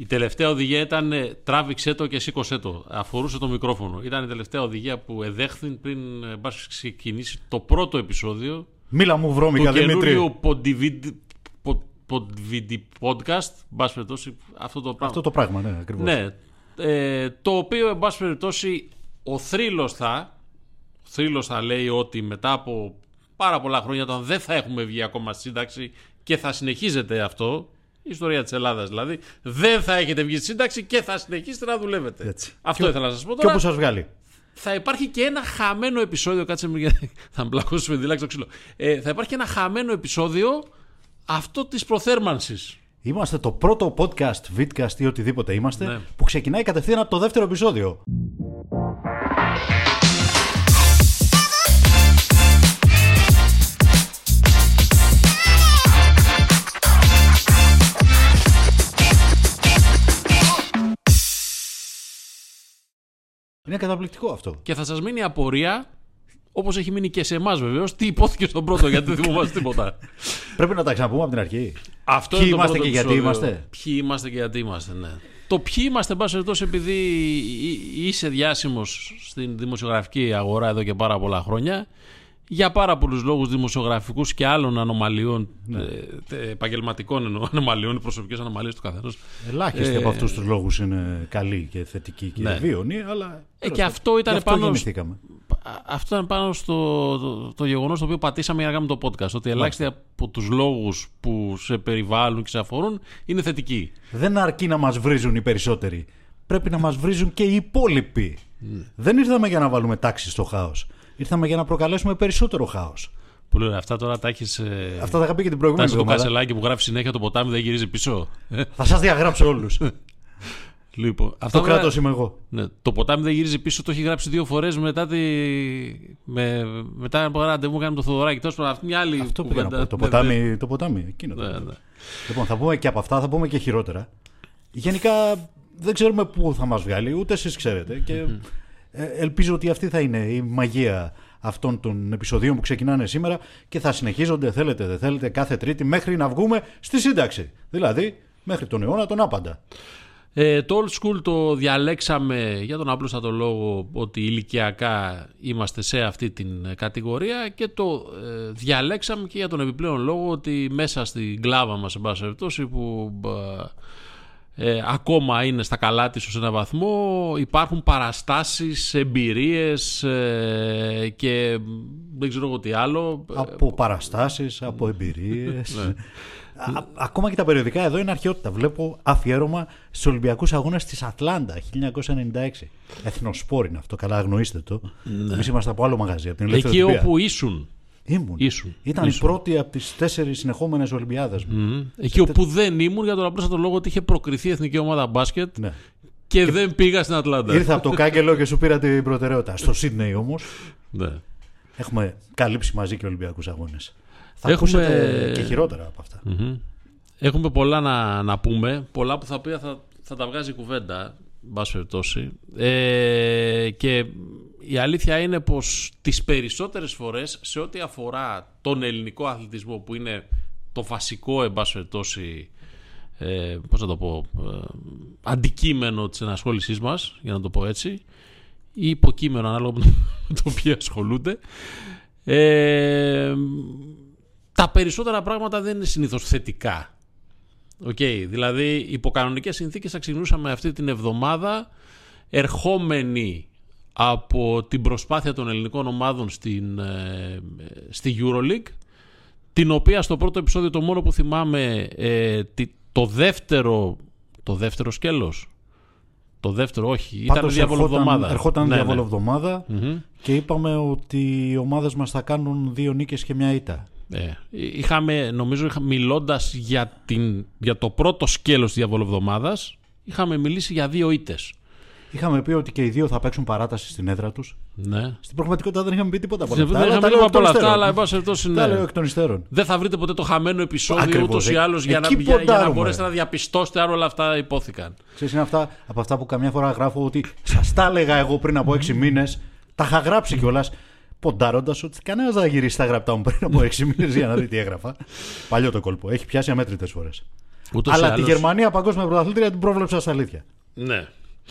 Η τελευταία οδηγία ήταν ε, τράβηξε το και σήκωσέ το. Αφορούσε το μικρόφωνο. Ήταν η τελευταία οδηγία που εδέχθην πριν ε, μπας ξεκινήσει το πρώτο επεισόδιο Μίλα μου βρώμικα, του Δημήτρη. καινούριου Podivid- Pod- Podvidi podcast. Μπας περιπτώσει αυτό το πράγμα. Αυτό το πράγμα, ναι, ακριβώς. Ναι. Ε, το οποίο, εν πάση περιπτώσει, ο θρύλος θα, ο θρύλος θα λέει ότι μετά από πάρα πολλά χρόνια, όταν δεν θα έχουμε βγει ακόμα στη σύνταξη και θα συνεχίζεται αυτό, η ιστορία της Ελλάδας δηλαδή, δεν θα έχετε βγει στη σύνταξη και θα συνεχίσετε να δουλεύετε. Έτσι. Αυτό Και- ήθελα να σας πω Και τώρα. όπου σας βγάλει. Θα υπάρχει και ένα χαμένο επεισόδιο, κάτσε με γιατί θα μπλακώσουμε διλάξει το ξύλο. Ε, θα υπάρχει και ένα χαμένο επεισόδιο αυτό της προθέρμανσης. Είμαστε το πρώτο podcast, vidcast ή οτιδήποτε είμαστε, Ναι. που ξεκινάει κατευθείαν από το δεύτερο επεισόδιο. Είναι καταπληκτικό αυτό. Και θα σας μείνει απορία, όπως έχει μείνει και σε εμάς βεβαίως, τι υπόθηκε στον πρώτο, γιατί δεν θυμόμαστε τίποτα. Πρέπει να τα ξαναπούμε από την αρχή. Αυτό Ποιοι είναι το είμαστε πρώτο και γιατί επεισόδιο. είμαστε; Ποιοι είμαστε και γιατί είμαστε, ναι. Το ποιοι είμαστε, εν πάση περιπτώσει, επειδή εί- είσαι διάσημος στην δημοσιογραφική αγορά εδώ και πάρα πολλά χρόνια, για πάρα πολλούς λόγους δημοσιογραφικούς και άλλων ανομαλιών, Ναι. ε, ε, επαγγελματικών εννοώ, ανομαλιών, προσωπικές ανομαλίες του καθενός. Ελάχιστοι Ε, από αυτούς τους λόγους είναι καλοί και θετικοί και Ναι. βίωνοι, αλλά. Ε, τέλος και πάντων. αυτό ήταν Γι' αυτό πάνω. γεννηθήκαμε. Α- Αυτό ήταν πάνω στο το, το γεγονός το οποίο πατήσαμε για να κάνουμε το podcast. Ότι ελάχιστοι από τους λόγους που σε περιβάλλουν και σε αφορούν είναι θετικοί. Δεν αρκεί να μας βρίζουν οι περισσότεροι. Πρέπει να μας βρίζουν και οι υπόλοιποι. Δεν ήρθαμε για να βάλουμε τάξη στο χάος. Ήρθαμε για να προκαλέσουμε περισσότερο χάος. Πολύ ωραία. Αυτά τώρα τα έχεις. Ε, Αυτά τα είχα πει και την τα προηγούμενη έχεις το εβδομάδα. κασελάκι που γράφεις συνέχεια το ποτάμι δεν γυρίζει πίσω. Ε, Θα σας διαγράψω όλους. λοιπόν, αυτό το κράτος είμαι εγώ. Ναι, το ποτάμι δεν γυρίζει πίσω, το έχει γράψει δύο φορές μετά, τη... με... μετά από ραντεβού που κάνουμε το Θοδωράκι. Τόσο αυτή μια άλλη. Αυτό πήγα να κουβέντα. πω. Το Ναι, ποτάμι, το ποτάμι εκείνο. το Ναι, ποτάμι. ναι. Λοιπόν, θα πούμε και από αυτά, θα πούμε και χειρότερα. Γενικά δεν ξέρουμε πού θα μας βγάλει, ούτε εσείς ξέρετε. Και ε, ελπίζω ότι αυτή θα είναι η μαγεία αυτών των επεισοδίων που ξεκινάνε σήμερα και θα συνεχίζονται, θέλετε δεν θέλετε, κάθε Τρίτη μέχρι να βγούμε στη σύνταξη. Δηλαδή, μέχρι τον αιώνα τον άπαντα. Ε, το old school το διαλέξαμε για τον απλούστατο λόγο ότι ηλικιακά είμαστε σε αυτή την ε, κατηγορία και το ε, διαλέξαμε και για τον επιπλέον λόγο ότι μέσα στην κλάβα μας εν πάση περιπτώσει που ε, ε, ακόμα είναι στα καλά της ως ένα βαθμό υπάρχουν παραστάσεις, εμπειρίες ε, και δεν ξέρω εγώ τι άλλο Από παραστάσεις, από εμπειρίες. Α- ακόμα και τα περιοδικά εδώ είναι αρχαιότητα. Βλέπω αφιέρωμα στους Ολυμπιακούς Αγώνες της Ατλάντα 1996. Έθνος Σπορ είναι αυτό, καλά αγνοήστε το. Ναι. Εμείς είμαστε από άλλο μαγαζί, από την Ελευθεροτυπία εκεί. όπου ήσουν Ήμουν. ήσουν. Ήταν Ήσουν. η πρώτη από τις τέσσερις συνεχόμενες Ολυμπιάδες μου. Μμμ. Εκεί όπου δεν ήμουν για τον απλούστατο λόγο ότι είχε προκριθεί η εθνική ομάδα μπάσκετ Ναι. και, δεν πήγα στην Ατλάντα. Ήρθα από το κάγκελο και σου πήρα την προτεραιότητα. Στο Σίδνεϊ όμως Ναι. έχουμε καλύψει μαζί και Ολυμπιακούς Αγώνες. Θα Έχουμε- ακούσετε και χειρότερα από αυτά. Μμμ. Έχουμε πολλά να, να πούμε. Πολλά που θα πει θα, θα τα βγάζει η κουβέντα. εν πάση περιπτώσει. Ε, και η αλήθεια είναι πως τις περισσότερες φορές σε ό,τι αφορά τον ελληνικό αθλητισμό που είναι το βασικό εν πάση περιπτώσει ε, πώς να το πω ε, αντικείμενο της ενασχόλησής μας για να το πω έτσι ή υποκείμενο ανάλογα με το, με το οποίο ασχολούνται ε, τα περισσότερα πράγματα δεν είναι συνήθως θετικά. Οκ, δηλαδή υπό κανονικές συνθήκες θα ξεκινούσαμε αυτή την εβδομάδα ερχόμενοι από την προσπάθεια των ελληνικών ομάδων στην, ε, στη EuroLeague την οποία στο πρώτο επεισόδιο το μόνο που θυμάμαι ε, τι- το δεύτερο το δεύτερο σκέλος το δεύτερο όχι, ήταν Πάντως διαβολοβδομάδα. ερχόταν, ερχόταν Ναι, ναι. διαβολοβδομάδα Μμμ. και είπαμε ότι οι ομάδες μας θα κάνουν δύο νίκες και μια ήττα. Ε, είχαμε, νομίζω, είχα, μιλώντας για, την, για το πρώτο σκέλος διαβολοβδομάδας, είχαμε μιλήσει για δύο ήττες. Είχαμε πει ότι και οι δύο θα παίξουν παράταση στην έδρα τους. Ναι. Στην πραγματικότητα δεν είχαμε πει τίποτα από όλα Δεν αυτά. αλλά είχαμε τα πει λέω από εκ των όλα αυτά, υστέρων. αλλά εν πάση περιπτώσει, Τα ναι. λέω εκ των υστέρων. Δεν θα βρείτε ποτέ το χαμένο επεισόδιο Ακριβώς. ούτως ή άλλως για να, Εκεί για, για να ποντάρουμε. μπορέσετε να διαπιστώσετε αν όλα αυτά υπόθηκαν. Ξέρεις, είναι αυτά, από αυτά που καμιά φορά γράφω ότι σας τα έλεγα εγώ πριν από έξι μήνες. Τα είχα γράψει κιόλας. Ποντάροντας ότι κανένας δεν θα γυρίσει τα γραπτά μου πριν από έξι μήνες για να δει τι έγραφα. Παλιό το κόλπο. Έχει πιάσει αμέτρητες φορές. Ούτως ή Αλλά τη άλλως- Γερμανία παγκόσμια πρωταθλήτρια την πρόβλεψα στα αλήθεια. Ναι.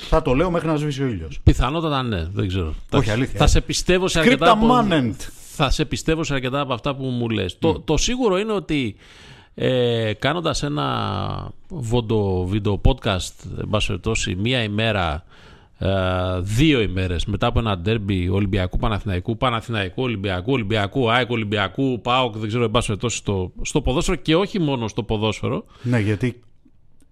Θα το λέω μέχρι να σβήσει ο ήλιος. Πιθανότατα ναι, δεν ξέρω. Όχι, θα, αλήθεια, Θα ε. σε πιστεύω σε αρκετά από, Cryptamanent. θα σε πιστεύω σε αρκετά από αυτά που μου λες. Το, το σίγουρο είναι ότι ε, κάνοντας ένα βόντο βίντεο podcast, εν πάση περιπτώσει, μία ημέρα, ε, δύο ημέρες μετά από ένα ντέρμπι Ολυμπιακού Παναθηναϊκού, Παναθηναϊκού Ολυμπιακού, Ολυμπιακού, ΑΕΚ Ολυμπιακού, ΠΑΟΚ, δεν ξέρω, εν πάση περιπτώσει, στο, στο ποδόσφαιρο και όχι μόνο στο ποδόσφαιρο. Ναι, γιατί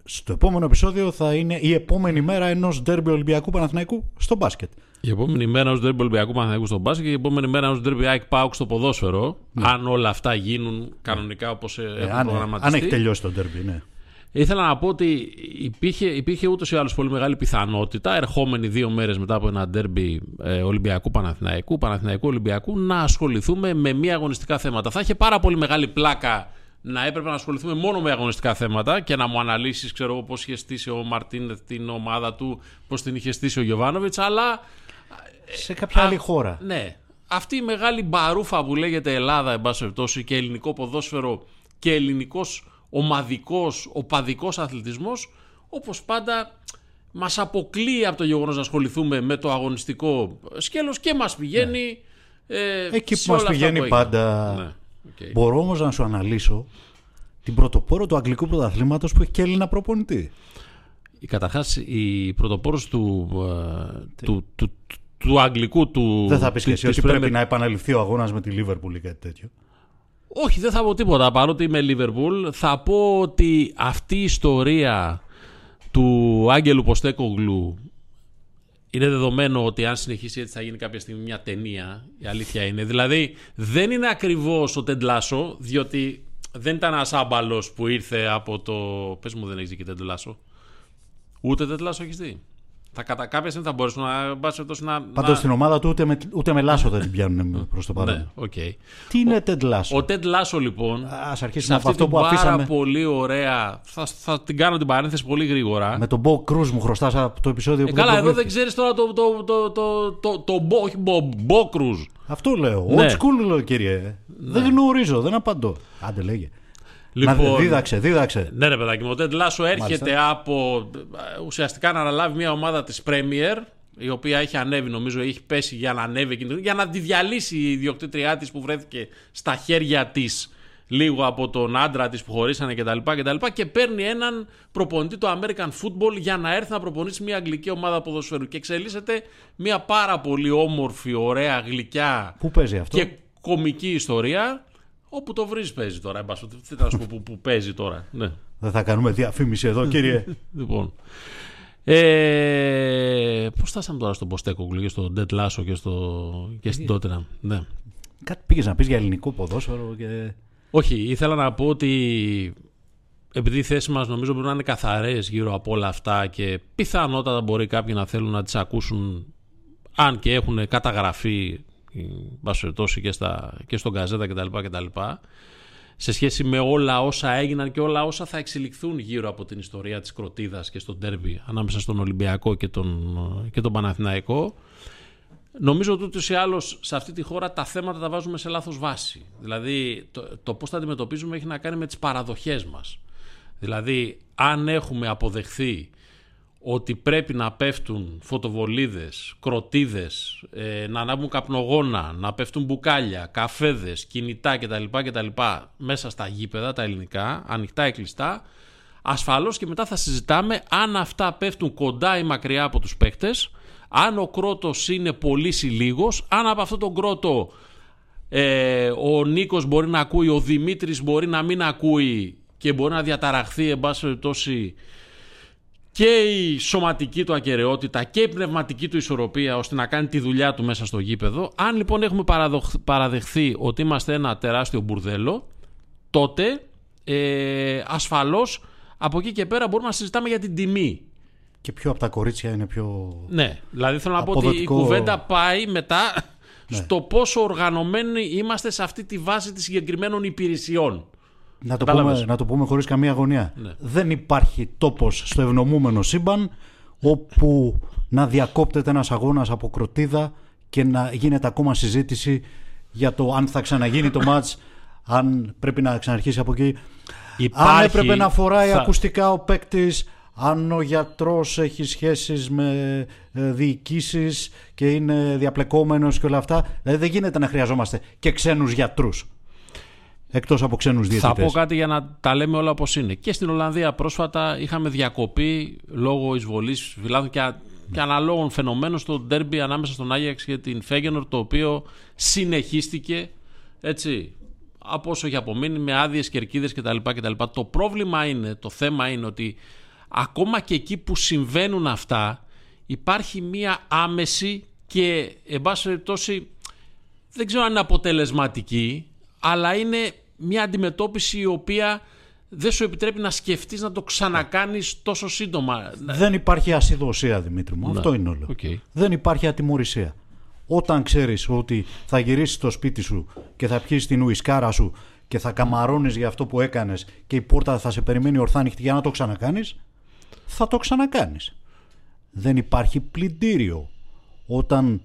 στο επόμενο επεισόδιο θα είναι η επόμενη μέρα ενός ντέρμπι Ολυμπιακού Παναθηναϊκού στο μπάσκετ. Η επόμενη μέρα ω ντέρμπι Ολυμπιακού Παναθηναϊκού στο μπάσκετ και η επόμενη μέρα ω ντέρμπι ΑΕΚ ΠΑΟΚ στο ποδόσφαιρο. Αν όλα αυτά γίνουν κανονικά όπως Ε, έχουν αν, προγραμματιστεί. αν έχει τελειώσει το ντέρμπι, ναι. Ήθελα να πω ότι υπήρχε, υπήρχε ούτως ή άλλως πολύ μεγάλη πιθανότητα ερχόμενοι δύο μέρες μετά από ένα ντέρμπι ε, Ολυμπιακού Παναθηναϊκού, Παναθηναϊκού Ολυμπιακού, να ασχοληθούμε με μία αγωνιστικά θέματα. Θα είχε πάρα πολύ μεγάλη πλάκα να έπρεπε να ασχοληθούμε μόνο με αγωνιστικά θέματα και να μου αναλύσεις, ξέρω εγώ, πώς είχε στήσει ο Μαρτίνεθ την ομάδα του, πώς την είχε στήσει ο Γιοβάνοβιτς, αλλά Σε κάποια άλλη χώρα. ναι. Αυτή η μεγάλη μπαρούφα που λέγεται Ελλάδα, εν πάση περιπτώσει, και ελληνικό ποδόσφαιρο και ελληνικός ομαδικός, οπαδικός αθλητισμός, όπως πάντα μας αποκλείει από το γεγονός να ασχοληθούμε με το αγωνιστικό σκέλος και μας πηγαίνει. Ε, Εκεί σε που μας όλα αυτά πηγαίνει που έγινε. πάντα. Ναι, οκ. Μπορώ όμως να σου αναλύσω την πρωτοπόρο του Αγγλικού Πρωταθλήματος που έχει και Έλληνα προπονητή. Η καταρχάς η πρωτοπόρος του, ε, του, του, του, του αγγλικού του. Δεν θα πεις και της- εσύ της ότι Premier- πρέπει να επαναληφθεί ο αγώνας με τη Λίβερπουλ ή κάτι τέτοιο. Όχι, δεν θα πω τίποτα. Παρότι είμαι Liverpool, θα πω ότι αυτή η ιστορία του Άγγελου Ποστέκογλου είναι δεδομένο ότι αν συνεχίσει έτσι θα γίνει κάποια στιγμή μια ταινία. Η αλήθεια είναι. Δηλαδή δεν είναι ακριβώς ο Τεντλάσο, διότι δεν ήταν ένας άμπαλος που ήρθε από το. Πες μου, δεν έχεις δει και Τεντλάσο. Ούτε Τεντλάσο έχεις δει. Θα κατα... Κάποια στιγμή θα μπορέσουν να. εν πάση περιπτώσει, να, Πάντως να... στην ομάδα του ούτε με, ούτε με λάσο δεν την πιάνουν προς το παρόν. Ναι, οκ. Τι είναι Τεντ Λάσο; Ο Τεντ Λάσο λοιπόν Α σε αρχίσουμε από αυτή αυτό την που πάρα αφήσαμε. πολύ ωραία. Θα, θα την κάνω την παρένθεση πολύ γρήγορα. Με τον Μπο Κρούζ μου χρωστάς από το επεισόδιο Ε, που καλά, δεν εδώ δεν προβλήθηκε. ξέρεις τώρα το. το, το, το, το, το, μπο, όχι μπο, μπόκρουζ. Αυτό λέω. Ναι. Old school λέω κύριε. Δεν γνωρίζω, δεν απαντώ. Άντε λέγε. Λοιπόν, Να, δίδαξε, δίδαξε. ναι, ρε παιδάκι μου, ο Τεντ Λάσο έρχεται Μάλιστα. από ε, ουσιαστικά να αναλάβει μια ομάδα της Premier, η οποία έχει ανέβει, νομίζω, έχει πέσει για να ανέβει εκείνη, για να τη διαλύσει η ιδιοκτήτριά της που βρέθηκε στα χέρια της λίγο από τον άντρα της που χωρίσανε κτλ. Και, τα λοιπά, και παίρνει έναν προπονητή του American Football για να έρθει να προπονήσει μια αγγλική ομάδα ποδοσφαίρου. Και εξελίσσεται μια πάρα πολύ όμορφη, ωραία, γλυκιά Πού παίζει αυτό; και κομική ιστορία. Όπου το βρεις παίζει τώρα. εν πάση περιπτώσει. Τι να σου πω που, που παίζει τώρα. Ναι. Δεν θα κάνουμε διαφήμιση εδώ, κύριε. Λοιπόν. Ε, Πώς φτάσαμε τώρα στον Ποστέκογλου και στον Ντετ Λάσο και, στο, και στην Τότενα. Ναι. Κάτι πήγες να πεις για ελληνικό ποδόσφαιρο και. Όχι, ήθελα να πω ότι επειδή οι θέσεις μας νομίζω πρέπει να είναι καθαρές γύρω από όλα αυτά και πιθανότατα μπορεί κάποιοι να θέλουν να τις ακούσουν αν και έχουν καταγραφεί εν πάση περιπτώσει, και, στα, και στον Καζέτα κτλ, κτλ. Σε σχέση με όλα όσα έγιναν και όλα όσα θα εξελιχθούν γύρω από την ιστορία της Κροτίδας και στον τέρμπι ανάμεσα στον Ολυμπιακό και τον, και τον Παναθηναϊκό. Νομίζω ότι ούτως ή άλλως σε αυτή τη χώρα τα θέματα τα βάζουμε σε λάθος βάση. Δηλαδή το, το πώς τα αντιμετωπίζουμε έχει να κάνει με τις παραδοχές μας. Δηλαδή αν έχουμε αποδεχθεί ότι πρέπει να πέφτουν φωτοβολίδες, κροτίδες, ε, να ανάβουν καπνογόνα, να πέφτουν μπουκάλια, καφέδες, κινητά κτλ. κτλ μέσα στα γήπεδα, τα ελληνικά, ανοιχτά ή κλειστά, ασφαλώς και μετά θα συζητάμε αν αυτά πέφτουν κοντά ή μακριά από τους παίκτες, αν ο κρότος είναι πολύ ή λίγος, αν από αυτό τον κρότο ε, ο Νίκος μπορεί να ακούει, ο Δημήτρης μπορεί να μην ακούει και μπορεί να διαταραχθεί εν πάση περιπτώσει και η σωματική του ακαιρεότητα και η πνευματική του ισορροπία ώστε να κάνει τη δουλειά του μέσα στο γήπεδο. Αν λοιπόν έχουμε παραδοχ- παραδεχθεί ότι είμαστε ένα τεράστιο μπουρδέλο, τότε ε, ασφαλώς από εκεί και πέρα μπορούμε να συζητάμε για την τιμή. Και ποιο από τα κορίτσια είναι πιο. Ναι, δηλαδή θέλω να πω ότι η Αποδοτικό. κουβέντα πάει μετά στο πόσο οργανωμένοι είμαστε σε αυτή τη βάση της συγκεκριμένων υπηρεσιών. Να το, Κατάλαβες. πούμε, να το πούμε χωρίς καμία αγωνία. Ναι. Δεν υπάρχει τόπος στο ευνομούμενο σύμπαν όπου να διακόπτεται ένας αγώνας από κροτίδα και να γίνεται ακόμα συζήτηση για το αν θα ξαναγίνει το μάτς, αν πρέπει να ξαναρχίσει από εκεί. Υπάρχει- Αν έπρεπε να φοράει θα- ακουστικά ο παίκτης, αν ο γιατρός έχει σχέσεις με ε, διοικήσεις και είναι διαπλεκόμενος και όλα αυτά. Δηλαδή δεν γίνεται να χρειαζόμαστε και ξένους γιατρούς. Εκτός από ξένους Θα διαιτητές. πω κάτι για να τα λέμε όλα όπως είναι. Και στην Ολλανδία πρόσφατα είχαμε διακοπή λόγω εισβολής φιλάθλων και, α- και αναλόγων φαινομένων στο ντέρμπι ανάμεσα στον Άγιαξ και την Φέγενορ το οποίο συνεχίστηκε έτσι από όσο έχει απομείνει με άδειες κερκίδες κτλ, κτλ. Το πρόβλημα είναι, το θέμα είναι ότι ακόμα και εκεί που συμβαίνουν αυτά υπάρχει μία άμεση και εν πάση περιπτώσει δεν ξέρω αν είναι αποτελεσματική, αλλά είναι μια αντιμετώπιση η οποία δεν σου επιτρέπει να σκεφτείς να το ξανακάνεις τόσο σύντομα. Δεν υπάρχει ασυδοσία, Δημήτρη μου. Αυτό είναι όλο. Οκ. Δεν υπάρχει ατιμωρησία. Όταν ξέρεις ότι θα γυρίσεις στο σπίτι σου και θα πιεις την ουισκάρα σου και θα καμαρώνεις για αυτό που έκανες και η πόρτα θα σε περιμένει ορθά ανοιχτή για να το ξανακάνεις, θα το ξανακάνεις. Δεν υπάρχει πλυντήριο. Όταν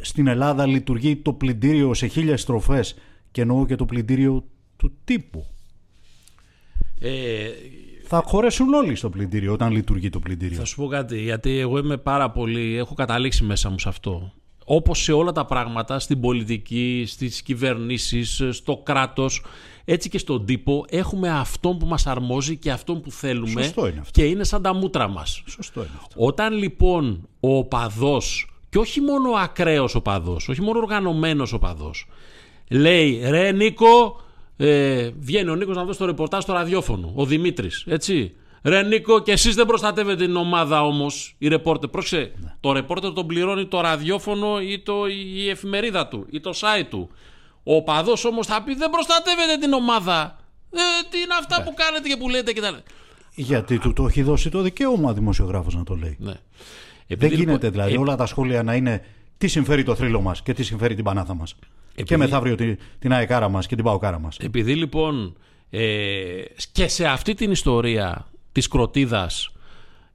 στην Ελλάδα λειτουργεί το πλυντήριο σε χίλιες στροφές και εννοώ και το πλυντήριο του τύπου. Ε, Θα χωρέσουν όλοι στο πλυντήριο όταν λειτουργεί το πλυντήριο. θα σου πω κάτι, γιατί εγώ είμαι πάρα πολύ, έχω καταλήξει μέσα μου σε αυτό. Όπως σε όλα τα πράγματα, στην πολιτική, στις κυβερνήσεις, στο κράτος, έτσι και στον τύπο, έχουμε αυτόν που μας αρμόζει και αυτόν που θέλουμε Σωστό είναι αυτό. και είναι σαν τα μούτρα μας. Σωστό είναι αυτό. Όταν λοιπόν ο οπαδός, και όχι μόνο ο ακραίος οπαδός, όχι μόνο ο οργανωμένος οπαδός, λέει ρε Νίκο, ε, βγαίνει ο Νίκος να δώσει το ρεπορτάζ στο ραδιόφωνο, ο Δημήτρης, έτσι. Ρε Νίκο, και εσείς δεν προστατεύετε την ομάδα όμως, η ρεπόρτερ. Πρόσεξε, το ρεπόρτερ τον πληρώνει το ραδιόφωνο ή το, η εφημερίδα του ή το site του. Ο οπαδός όμως θα πει δεν προστατεύετε την ομάδα. Ε, τι είναι αυτά που κάνετε και που λέτε και τα λοιπά. Γιατί του το έχει δώσει το δικαίωμα ο δημοσιογράφος να το λέει. Ναι. Δεν Επειδή, γίνεται λοιπόν, δηλαδή ε, όλα τα σχόλια να είναι τι συμφέρει το θρύλο μας και τι συμφέρει την πανάθα μας. Και Επειδή- μεθαύριο την, την αεκάρα μας και την παοκάρα μας. Επειδή λοιπόν ε, και σε αυτή την ιστορία της κροτίδας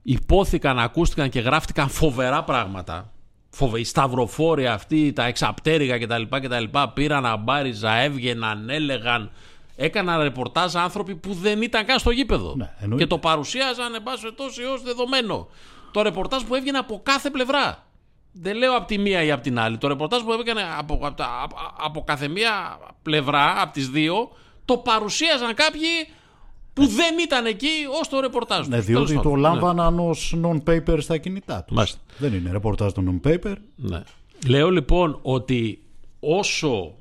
υπόθηκαν, ακούστηκαν και γράφτηκαν φοβερά πράγματα. Φοβε, οι σταυροφόροι αυτοί, τα εξαπτέρυγα κτλ. κτλ πήραν αμπάριζα, έβγαιναν, έλεγαν. Έκαναν ρεπορτάζ άνθρωποι που δεν ήταν καν στο γήπεδο. Ναι, εννοείται. και το παρουσίαζαν εν πάση περιπτώσει ως δεδομένο. Το ρεπορτάζ που έβγαινε από κάθε πλευρά. Δεν λέω από τη μία ή από την άλλη. Το ρεπορτάζ που έβγαινε από, από, τα- από, από κάθε μία πλευρά, από τις δύο, το παρουσίαζαν κάποιοι που δεν ήταν εκεί ως το ρεπορτάζ τους. Ναι, Τέλος διότι το πάντων. λάμβαναν ως non-paper στα κινητά τους. Μάλιστα. Δεν είναι ρεπορτάζ το non-paper. Ναι. Λέω λοιπόν ότι όσο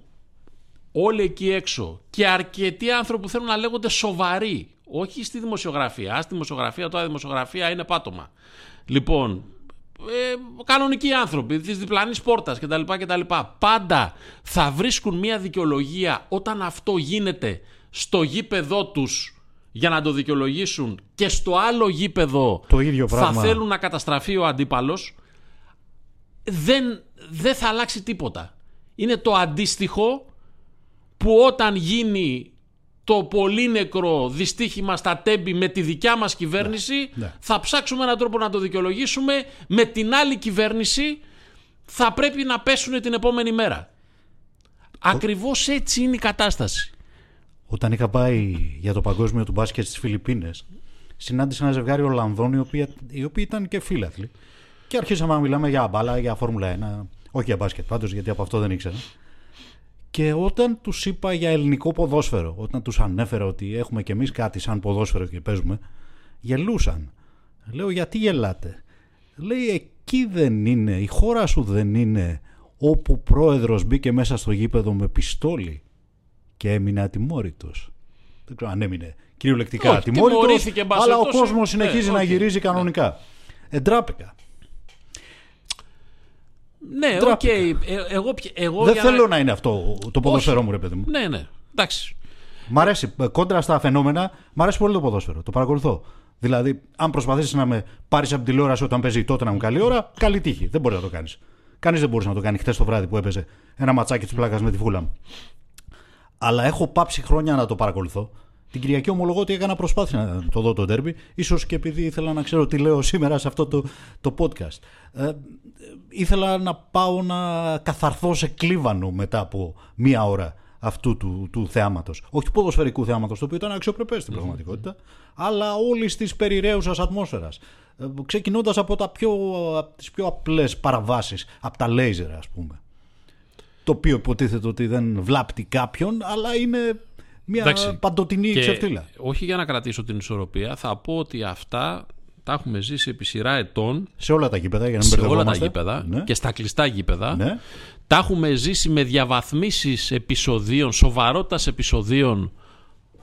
όλοι εκεί έξω και αρκετοί άνθρωποι που θέλουν να λέγονται σοβαροί, όχι στη δημοσιογραφία, στη δημοσιογραφία τώρα η δημοσιογραφία είναι πάτωμα. Λοιπόν, ε, κανονικοί άνθρωποι της διπλανής πόρτας κτλ, κτλ. Πάντα θα βρίσκουν μια δικαιολογία όταν αυτό γίνεται στο γήπεδό τους για να το δικαιολογήσουν και στο άλλο γήπεδο Το ίδιο θα πράγμα. θέλουν να καταστραφεί ο αντίπαλος δεν, δεν θα αλλάξει τίποτα. Είναι το αντίστοιχο που όταν γίνει το πολύ νεκρό δυστύχημα στα τέμπη με τη δικιά μας κυβέρνηση ναι. θα ψάξουμε έναν τρόπο να το δικαιολογήσουμε με την άλλη κυβέρνηση θα πρέπει να πέσουν την επόμενη μέρα. Ακριβώς έτσι είναι η κατάσταση. Όταν είχα πάει για το παγκόσμιο του μπάσκετ στις Φιλιππίνες, συνάντησα ένα ζευγάρι Ολλανδών οι οποίοι, οι οποίοι ήταν και φίλαθλοι. Και αρχίσαμε να μιλάμε για μπάλα, για Φόρμουλα 1. Όχι για μπάσκετ πάντως, γιατί από αυτό δεν ήξερα. Και όταν τους είπα για ελληνικό ποδόσφαιρο, όταν τους ανέφερα ότι έχουμε κι εμείς κάτι σαν ποδόσφαιρο και παίζουμε, γελούσαν. Λέω γιατί γελάτε; Λέει εκεί δεν είναι, η χώρα σου δεν είναι όπου ο πρόεδρος μπήκε μέσα στο γήπεδο με πιστόλι και έμεινε ατιμώρητος. Δεν ξέρω αν έμεινε κυριολεκτικά Όχι, ατιμώρητος, τιμωρήθηκε, εν πάση αλλά ο περιπτώσει. κόσμος συνεχίζει Ναι, να οκ. γυρίζει κανονικά. Ντράπηκα. Ναι, οκ. Ντράπηκα. Ε, εγώ, πια- εγώ Δεν για θέλω να είναι αυτό το ποδοσφαιρό μου, ρε παιδί μου. Ναι, ναι. Εντάξει. Μ' αρέσει, ε, κόντρα στα φαινόμενα, μ' αρέσει πολύ το ποδόσφαιρο. Το παρακολουθώ. Δηλαδή, αν προσπαθήσεις να με πάρεις από την τηλεόραση όταν παίζει τότε να μου καλή ώρα, καλή τύχη. Δεν μπορεί να το κάνεις. Κανείς δεν μπορούσε να το κάνει χθες το βράδυ που έπαιζε ένα ματσάκι της πλάκας με τη φούλα μου. Αλλά έχω πάψει χρόνια να το παρακολουθώ. Την Κυριακή ομολογώ ότι έκανα προσπάθεια να το δω το ντέρμπι, ίσως και επειδή ήθελα να ξέρω τι λέω σήμερα σε αυτό το, το podcast. Ε, ήθελα να πάω να καθαρθώ σε κλίβανο μετά από μία ώρα αυτού του, του θεάματος. Όχι του ποδοσφαιρικού θεάματος, το οποίο ήταν αξιοπρεπές στην πραγματικότητα, αλλά όλης της περιραίουσας ατμόσφαιρας. Ξεκινώντας από, τα πιο, από τις πιο απλές παραβάσεις, από τα λέιζερ ας πούμε. Το οποίο υποτίθεται ότι δεν βλάπτει κάποιον, αλλά είναι μια Εντάξει. παντοτινή Και ξεφτύλα. όχι για να κρατήσω την ισορροπία, θα πω ότι αυτά τα έχουμε ζήσει επί σειρά ετών Σε όλα τα γήπεδα, για να μην σε όλα τα μπερδευόμαστε. γήπεδα Ναι. και στα κλειστά γήπεδα. Ναι. Τα έχουμε ζήσει με διαβαθμίσεις επεισοδίων, σοβαρότητας επεισοδίων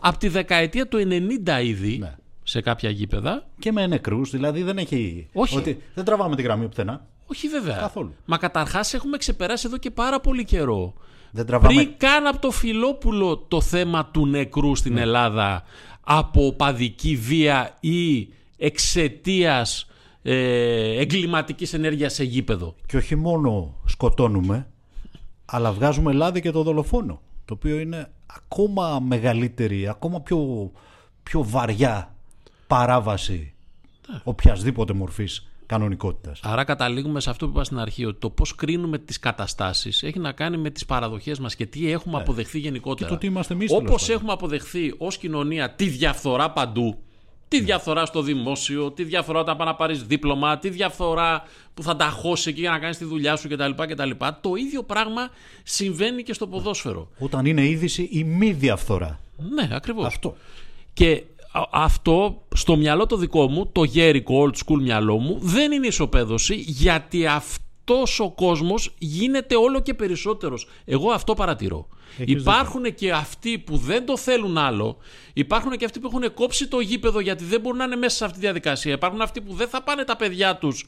από τη δεκαετία του 90 ήδη Ναι. σε κάποια γήπεδα. Και με νεκρούς, δηλαδή δεν έχει. Όχι. Ότι δεν τραβάμε τη γραμμή πουθενά. Όχι βέβαια. Καθόλου. Μα καταρχάς έχουμε ξεπεράσει εδώ και πάρα πολύ καιρό. Δεν τραβάμε. Πριν καν από το Φιλόπουλο το θέμα του νεκρού Ναι. στην Ελλάδα από παδική βία ή εξαιτίας ε, εγκληματικής ενέργειας σε γήπεδο. Και όχι μόνο σκοτώνουμε, αλλά βγάζουμε λάδι και το δολοφόνο. Το οποίο είναι ακόμα μεγαλύτερη, ακόμα πιο, πιο βαριά παράβαση Ναι. οποιασδήποτε μορφής κανονικότητας. Άρα καταλήγουμε σε αυτό που είπα στην αρχή, ότι το πώς κρίνουμε τις καταστάσεις έχει να κάνει με τις παραδοχές μας και τι έχουμε αποδεχθεί γενικότερα. Ναι. Και το τι είμαστε εμείς, τέλος Όπως πάντων. έχουμε αποδεχθεί ως κοινωνία τη διαφθορά παντού, τη Ναι. διαφθορά στο δημόσιο, τη διαφθορά όταν πάει να πάρεις δίπλωμα, τη διαφθορά που θα τα χώσεις εκεί για να κάνεις τη δουλειά σου κτλ. κτλ. Το ίδιο πράγμα συμβαίνει και στο ποδόσφαιρο. Όταν είναι είδηση η μη διαφθορά. Ναι, ακριβώς. Αυτό. Και α- αυτό στο μυαλό το δικό μου, το γέρικο old school μυαλό μου, δεν είναι ισοπαίδωση γιατί αυτός ο κόσμος γίνεται όλο και περισσότερος. Εγώ αυτό παρατηρώ. Έχεις υπάρχουν και αυτοί που δεν το θέλουν άλλο. Υπάρχουν και αυτοί που έχουν κόψει το γήπεδο γιατί δεν μπορούν να είναι μέσα σε αυτή τη διαδικασία. Υπάρχουν αυτοί που δεν θα πάνε τα παιδιά τους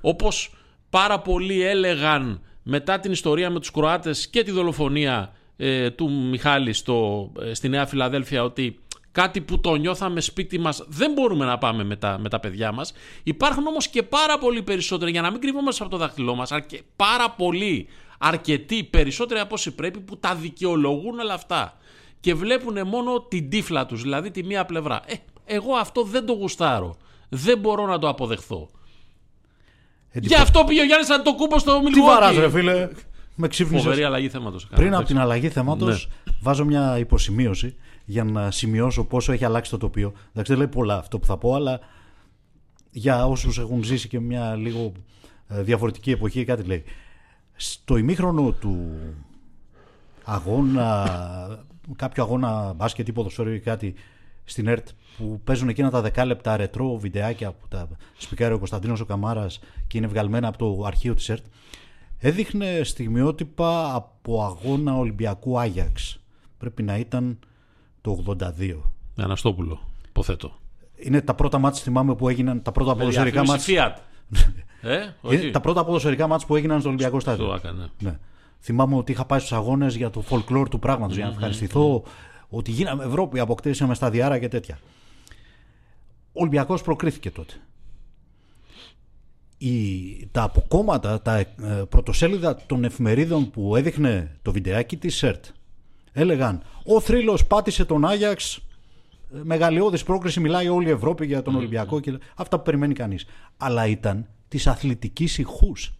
όπως πάρα πολλοί έλεγαν μετά την ιστορία με τους Κροάτες και τη δολοφονία ε, του Μιχάλη στο, ε, στη Νέα Φιλαδέλφια ότι κάτι που το νιώθαμε σπίτι μας δεν μπορούμε να πάμε με τα, με τα παιδιά μας. Υπάρχουν όμως και πάρα πολλοί περισσότεροι, για να μην κρύβομαστε από το δάχτυλό μας, αρκε, πάρα πολλοί, αρκετοί, περισσότεροι από όσοι πρέπει που τα δικαιολογούν όλα αυτά και βλέπουν μόνο την τύφλα τους, δηλαδή τη μία πλευρά. Ε, εγώ αυτό δεν το γουστάρω. Δεν μπορώ να το αποδεχθώ. Γι' αυτό πήγε ο Γιάννης να το κούμπο στο Τι Μιλγόκι. βαράς ρε φίλε. Με ξύπνησες. Φοβερή αλλαγή θέματος. Πριν από την αλλαγή θέματος, Ναι. βάζω μια υποσημείωση για να σημειώσω πόσο έχει αλλάξει το τοπίο. Εντάξει, δεν λέει πολλά αυτό που θα πω, αλλά για όσους έχουν ζήσει και μια λίγο ε, διαφορετική εποχή, κάτι λέει. Στο ημίχρονο του αγώνα, κάποιο αγώνα μπάσκετ ή ποδοσφαίρου ή κάτι στην ΕΡΤ που παίζουν εκείνα τα δεκάλεπτα ρετρό βιντεάκια που τα σπικάρει ο Κωνσταντίνος ο Καμάρας και είναι βγαλμένα από το αρχείο της ΕΡΤ έδειχνε στιγμιότυπα από αγώνα Ολυμπιακού Άγιαξ πρέπει να ήταν το 82 Αναστόπουλο, υποθέτω. είναι τα πρώτα μάτς θυμάμαι που έγιναν τα πρώτα ποδοσφαιρικά μάτς Fiat. ε, είναι όχι. τα πρώτα ποδοσφαιρικά μάτς που έγιναν στο Ολυμπιακό Στάδιο Το έκανε. Ναι. Θυμάμαι ότι είχα πάει στους αγώνες για το folklore του πράγματος, για να ευχαριστηθώ ότι γίναμε Ευρώπη, αποκτήσαμε σταδιάρα και τέτοια. Ο Ολυμπιακός προκρίθηκε τότε. Η, τα αποκόμματα, τα ε, πρωτοσέλιδα των εφημερίδων που έδειχνε το βιντεάκι της ΣΕΡΤ έλεγαν «Ο θρύλος πάτησε τον Άγιαξ, ε, μεγαλειώδης πρόκριση, μιλάει όλη η Ευρώπη για τον Ολυμπιακό». Και... Αυτά που περιμένει κανείς. Αλλά ήταν της αθλητικής ηχούς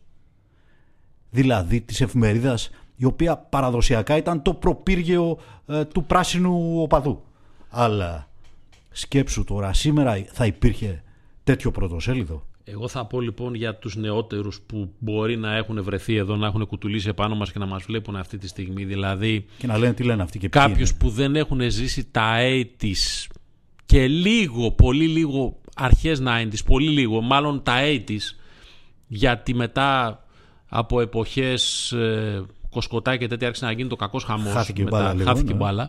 δηλαδή της εφημερίδας η οποία παραδοσιακά ήταν το προπύργιο ε, του πράσινου οπαδού. Αλλά σκέψου τώρα, σήμερα θα υπήρχε τέτοιο πρωτοσέλιδο. Εγώ θα πω λοιπόν για τους νεότερους που μπορεί να έχουν βρεθεί εδώ, να έχουν κουτουλήσει επάνω μας και να μας βλέπουν αυτή τη στιγμή. Δηλαδή Και να λένε τι λένε αυτοί και ποιοι κάποιους είναι. που δεν έχουν ζήσει τα 80's και λίγο, πολύ λίγο αρχές 90's, πολύ λίγο, μάλλον τα 80's, γιατί μετά από εποχές ε, Κοσκοτά και τέτοια άρχισε να γίνει το κακός χαμός. Χάθηκε η μετά, μπάλα λίγο, χάθηκε η ναι.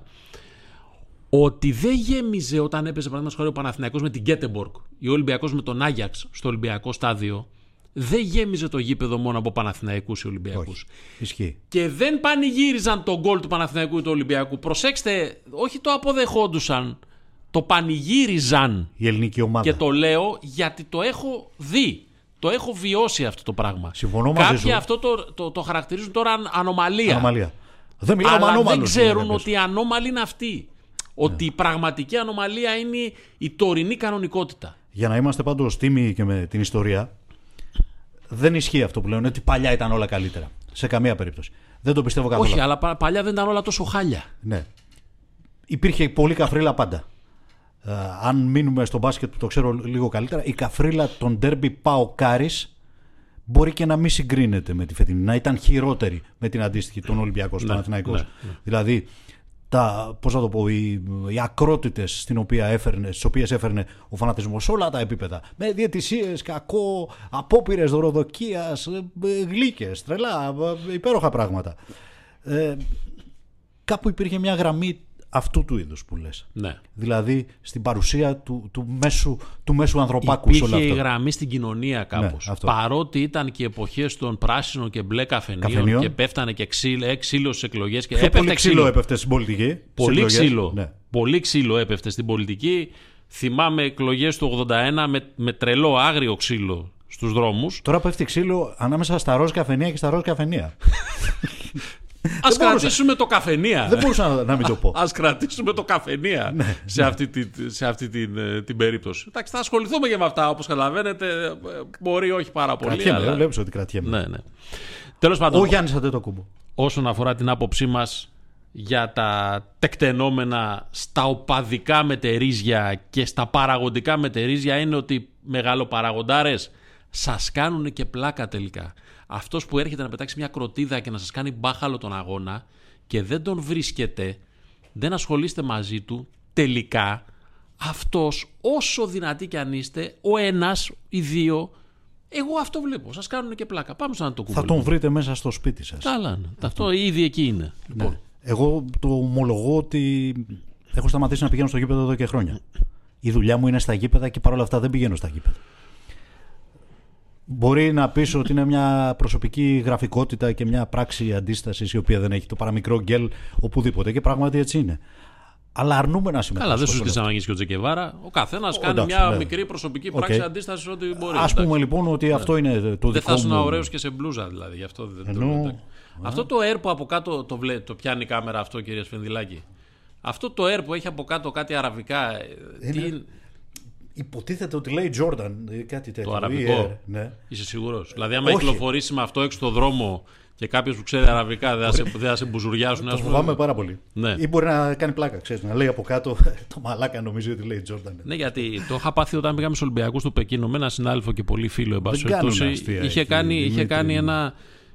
Μπάλα. Ότι δεν γέμιζε όταν έπαιζε παραδείγματος χάρη ο Παναθηναϊκός με την Γκέτεμπορκ ή ο Ολυμπιακός με τον Άγιαξ στο Ολυμπιακό στάδιο. Δεν γέμιζε το γήπεδο μόνο από Παναθηναϊκούς ή Ολυμπιακούς. Ισχύει. Και δεν πανηγύριζαν τον γκολ του Παναθηναϊκού ή του Ολυμπιακού. Προσέξτε, όχι το αποδεχόντουσαν, το πανηγύριζαν. Η ελληνική ομάδα. Και το λέω γιατί το έχω δει. Το έχω βιώσει αυτό το πράγμα. Συμφωνώ μαζί Κάποιοι σου. αυτό το, το, το χαρακτηρίζουν τώρα αν- ανομαλία. Ανομαλία. Δεν μιλάω με Αλλά δεν ανώμαλους, ξέρουν λέγανε. ότι η ανώμαλη είναι αυτή. Ότι η πραγματική ανομαλία είναι η τωρινή κανονικότητα. Για να είμαστε πάντως τίμοι και με την ιστορία, δεν ισχύει αυτό που λένε ότι παλιά ήταν όλα καλύτερα. Σε καμία περίπτωση. Δεν το πιστεύω καθόλου. Όχι, αλλά πα- παλιά δεν ήταν όλα τόσο χάλια. Ναι. Υπήρχε πολύ καφρίλα πάντα. Ε, αν μείνουμε στο μπάσκετ που το ξέρω λίγο καλύτερα, η καφρίλα των ντέρμπι Πάο Κάρις μπορεί και να μην συγκρίνεται με τη φετινή. Να ήταν χειρότερη με την αντίστοιχη των Ολυμπιακών στον Αθηναϊκός. ναι, Δηλαδή, τα, πώς θα το πω, οι, οι ακρότητες στην οποία έφερνε, στις οποίες έφερνε ο φανατισμός σε όλα τα επίπεδα. Με διαιτησίες, κακό, απόπειρες δωροδοκίας, ε, ε, γλύκες, τρελά, ε, υπέροχα πράγματα. Ε, κάπου υπήρχε μια γραμμή αυτού του είδους που λες. Ναι. Δηλαδή στην παρουσία του, του, μέσου, του μέσου ανθρωπάκου σε όλο Υπήρχε η αυτό. γραμμή στην κοινωνία κάπως. αυτό. Παρότι ήταν και εποχές των πράσινων και μπλε καφενείων, Καφενείων. και πέφτανε και ξύλο, ε, ξύλο στις εκλογές. Και Πιο έπεφτε πολύ ξύλο έπεφτε στην πολιτική. στις Πολύ εκλογές. ξύλο. Ναι. Πολύ ξύλο έπεφτε στην πολιτική. Θυμάμαι εκλογές του 81 με, με τρελό άγριο ξύλο στους δρόμους. Τώρα πέφτει ξύλο ανάμεσα στα ροζ καφενεία και στα ροζ καφενεία. Α μπορούσα. κρατήσουμε το καφενεία. Δεν μπορούσα να, να μην το πω. Α κρατήσουμε το καφενεία Ναι, σε αυτή, τη, σε αυτή την, ε, την περίπτωση. Εντάξει, θα ασχοληθούμε και με αυτά όπως καταλαβαίνετε. ε, Μπορεί όχι πάρα πολύ. Κρατιέμαι, αλλά... δεν βλέπεις ότι κρατιέμαι. Ναι, ναι. Τέλος πάντων, Ο Γιάννης Αντετοκούμπο. όσον αφορά την άποψή μας για τα τεκτενόμενα στα οπαδικά μετερίζια και στα παραγωγικά μετερίζια είναι ότι μεγαλοπαραγοντάρες σας κάνουν και πλάκα τελικά. Αυτός που έρχεται να πετάξει μια κροτίδα και να σας κάνει μπάχαλο τον αγώνα και δεν τον βρίσκετε, δεν ασχολείστε μαζί του, τελικά αυτός όσο δυνατοί κι αν είστε, ο ένας, οι δύο, εγώ αυτό βλέπω. Σας κάνουν και πλάκα. Πάμε στον Αντοκούμπο. Θα τον βρείτε μέσα στο σπίτι σας. Καλά, ναι. αυτό ήδη εκεί είναι. Λοιπόν, Ναι. Εγώ το ομολογώ ότι έχω σταματήσει να πηγαίνω στο γήπεδο εδώ και χρόνια. Η δουλειά μου είναι στα γήπεδα και παρόλα αυτά δεν πηγαίνω στα γήπεδα. Μπορεί να πεις ότι είναι μια προσωπική γραφικότητα και μια πράξη αντίστασης η οποία δεν έχει το παραμικρό γκελ οπουδήποτε και πράγματι έτσι είναι. Αλλά αρνούμαι να συμμετάσχουμε. Καλά, δεν σου ζητήσαμε να γίνεις και ο Τσε Γκεβάρα. Ο καθένας κάνει εντάξει, μια ναι. μικρή προσωπική Οκ. πράξη αντίστασης ό,τι μπορεί. Ας πούμε λοιπόν ότι αυτό είναι το Δεν δικό θα ήσουν μου... ωραίος και σε μπλούζα δηλαδή. Γι' αυτό δεν το Ενώ- λέω, εντάξει. Αυτό το air που από κάτω το, βλέ, το πιάνει η κάμερα αυτό, κύριε Σφενδυλάκη. Αυτό το air που έχει από κάτω κάτι αραβικά. ε, Τι Είναι- είναι, Υποτίθεται ότι λέει Jordan ή κάτι τέτοιο. το ή αραβικό. Air, ναι. Είσαι σίγουρος; Δηλαδή, άμα Όχι. κυκλοφορήσει με αυτό έξω στο δρόμο και κάποιος που ξέρει αραβικά δεν θα σε, δεν θα σε μπουζουριάσουν. Το ας πούμε. φοβάμαι πάρα πολύ. Ναι. Ή μπορεί να κάνει πλάκα, ξέρεις, να λέει από κάτω το μαλάκα νομίζει ότι λέει Jordan. Ναι, γιατί το είχα πάθει όταν πήγαμε στους Ολυμπιακούς του Πεκίνου με ένα συνάδελφο και πολύ φίλο. εν πάση κάνουν περιπτώσει. αστεία είχε, εκεί, κάνει, είχε, Δημήτρη. κάνει ένα,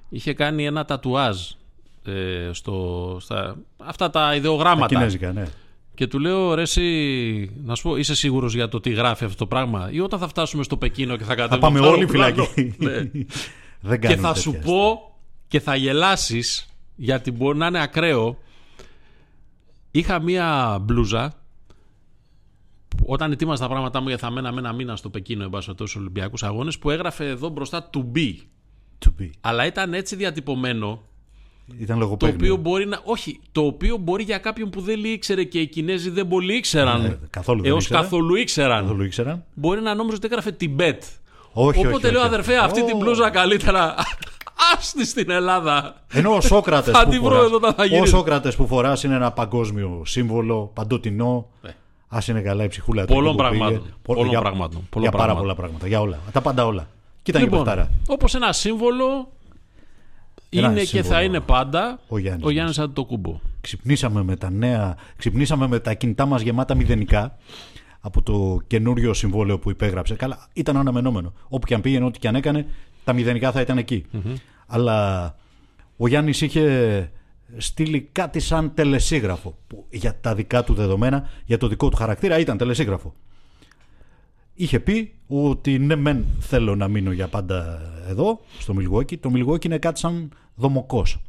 είχε κάνει ένα τατουάζ ε, στο, στα, αυτά τα Τα ιδεογράμματα. κινέζικα, ναι. Και του λέω, ρε εσύ, να σου πω, είσαι σίγουρος για το τι γράφει αυτό το πράγμα ή όταν θα φτάσουμε στο Πεκίνο και θα Θα κατέβουμε πάμε στο άλλο όλοι πλάνο». φυλακή. Ναι. Δεν και κάνουν θα σου τέτοια πω και θα γελάσεις γιατί μπορεί να είναι ακραίο. Είχα μία μπλούζα όταν ετοίμαζα τα πράγματά μου γιατί θα μέναμε ένα μήνα στο Πεκίνο εν πάση περιπτώσει, στους Ολυμπιακούς Αγώνες που έγραφε εδώ μπροστά to be. To be. Αλλά ήταν έτσι διατυπωμένο Ήταν το λογοπαίγνιο. οποίο μπορεί να. Όχι, το οποίο μπορεί για κάποιον που δεν ήξερε και οι Κινέζοι δεν πολύ ήξεραν. Ναι, καθόλου δεν έως ήξερα. καθόλου ήξεραν. Δεν το ήξεραν. Μπορεί να νόμιζε ότι έγραφε Τιμπέτ. Όχι, Οπότε όχι, λέω όχι. αδερφέ, αυτή Ω. την μπλούζα καλύτερα. Άστη στην Ελλάδα. Ενώ ο Σόκρατες Θα που, τη βρω φοράς- εδώ όταν θα ο γυρίσω. Σόκρατες που φοράς είναι ένα παγκόσμιο σύμβολο, παντοτινό. Ναι. Α είναι καλά η ψυχούλα του. Πολλών εκεί που πήγε. πραγμάτων. Πο- Πολλών για, πραγμάτων. για Πολλών πάρα πραγμάτων. πολλά πράγματα. Για όλα. Τα πάντα όλα. Κοίτα λοιπόν, Λοιπόν, και όπως ένα σύμβολο Ένα είναι και σύμβολο. θα είναι πάντα Ο Γιάννης ο Γιάννης Αντιτοκούμπο. Ξυπνήσαμε με τα νέα, ξυπνήσαμε με τα κινητά μας γεμάτα μηδενικά από το καινούριο συμβόλαιο που υπέγραψε. Καλά, ήταν αναμενόμενο. Όπου και αν πήγαινε, ό,τι και αν έκανε, τα μηδενικά θα ήταν εκεί. Αλλά ο Γιάννης είχε στείλει κάτι σαν τελεσίγραφο που για τα δικά του δεδομένα, για το δικό του χαρακτήρα ήταν τελεσίγραφο. Είχε πει ότι ναι μεν θέλω να μείνω για πάντα εδώ, στο Μιλγόκι. Το Μιλγόκι είναι κάτι σαν δομοκός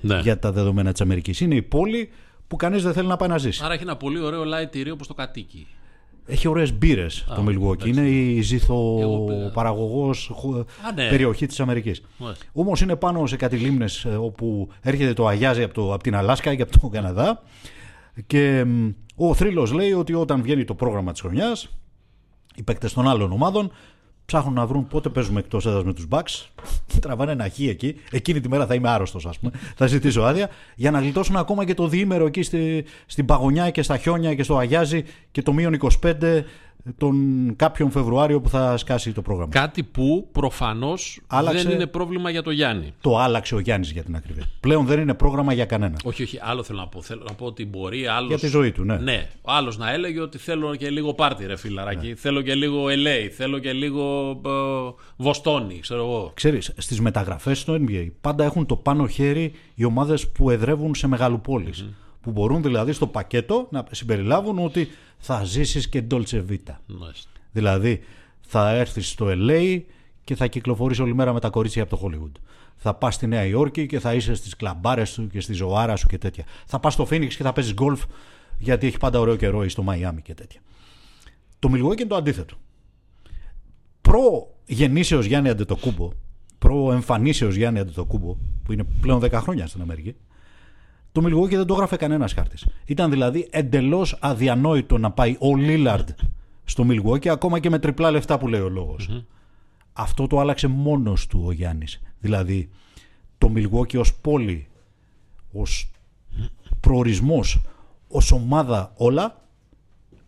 Ναι. για τα δεδομένα της Αμερικής. Είναι η πόλη που κανείς δεν θέλει να πάει να ζήσει. Άρα έχει ένα πολύ ωραίο λαϊτηρίο όπως το κατοίκι. Έχει ωραίες μπύρες το Milwaukee. Είναι η ζήθο-παραγωγός Α, ναι. περιοχή της Αμερικής. Μάλιστα. Όμως είναι πάνω σε κάτι λίμνες ε, όπου έρχεται το αγιάζι από, το, από την Αλάσκα και από τον Καναδά και μ, ο θρύλος λέει ότι όταν βγαίνει το πρόγραμμα της χρονιάς οι παίκτες των άλλων ομάδων ψάχνουν να βρουν πότε παίζουμε εκτός έδρας με τους Bucks. Τραβάνε ένα χ εκεί. Εκείνη τη μέρα θα είμαι άρρωστος ας πούμε. Θα ζητήσω άδεια για να γλιτώσουν ακόμα και το διήμερο εκεί στη, στην παγωνιά και στα χιόνια και στο αγιάζι και το μείον 25 τον κάποιον Φεβρουάριο που θα σκάσει το πρόγραμμα. Κάτι που προφανώς Άλλαξε- δεν είναι πρόβλημα για το Γιάννη. Το άλλαξε ο Γιάννης για την ακρίβεια. Πλέον δεν είναι πρόγραμμα για κανένα. Όχι, όχι, άλλο θέλω να πω. Θέλω να πω ότι μπορεί άλλο. Για τη ζωή του, ναι. Ναι, ο άλλος να έλεγε ότι θέλω και λίγο πάρτι, ρε φιλαράκι. Θέλω και λίγο LA, θέλω και λίγο ε, Βοστόνη, ξέρω εγώ. Ξέρεις, στις μεταγραφές στο NBA πάντα έχουν το πάνω χέρι οι ομάδες που εδρεύουν σε μεγαλοπόλεις. Που μπορούν δηλαδή στο πακέτο να συμπεριλάβουν ότι θα ζήσεις και Dolce Vita. Μάλιστα. Δηλαδή θα έρθεις στο LA και θα κυκλοφορείς όλη μέρα με τα κορίτσια από το Hollywood. Θα πας στη Νέα Υόρκη και θα είσαι στις κλαμπάρες σου και στη ζωάρα σου και τέτοια. Θα πας στο Phoenix και θα παίζεις γκολφ γιατί έχει πάντα ωραίο καιρό ή στο Μαϊάμι και τέτοια. Το Milwaukee είναι το αντίθετο. Προ γεννήσεως Γιάννη Αντετοκούμπο, προ εμφανίσεως Γιάννη Αντετοκούμπο, που είναι πλέον 10 χρόνια στην Αμερική, το Milwaukee δεν το έγραφε κανένας χάρτης. Ήταν δηλαδή εντελώς αδιανόητο να πάει ο Λίλαρντ στο Milwaukee, ακόμα και με τριπλά λεφτά που λέει ο λογο Αυτό το άλλαξε μόνος του ο Γιάννης. Δηλαδή το Milwaukee ως πόλη, ως προορισμός, ως ομάδα όλα,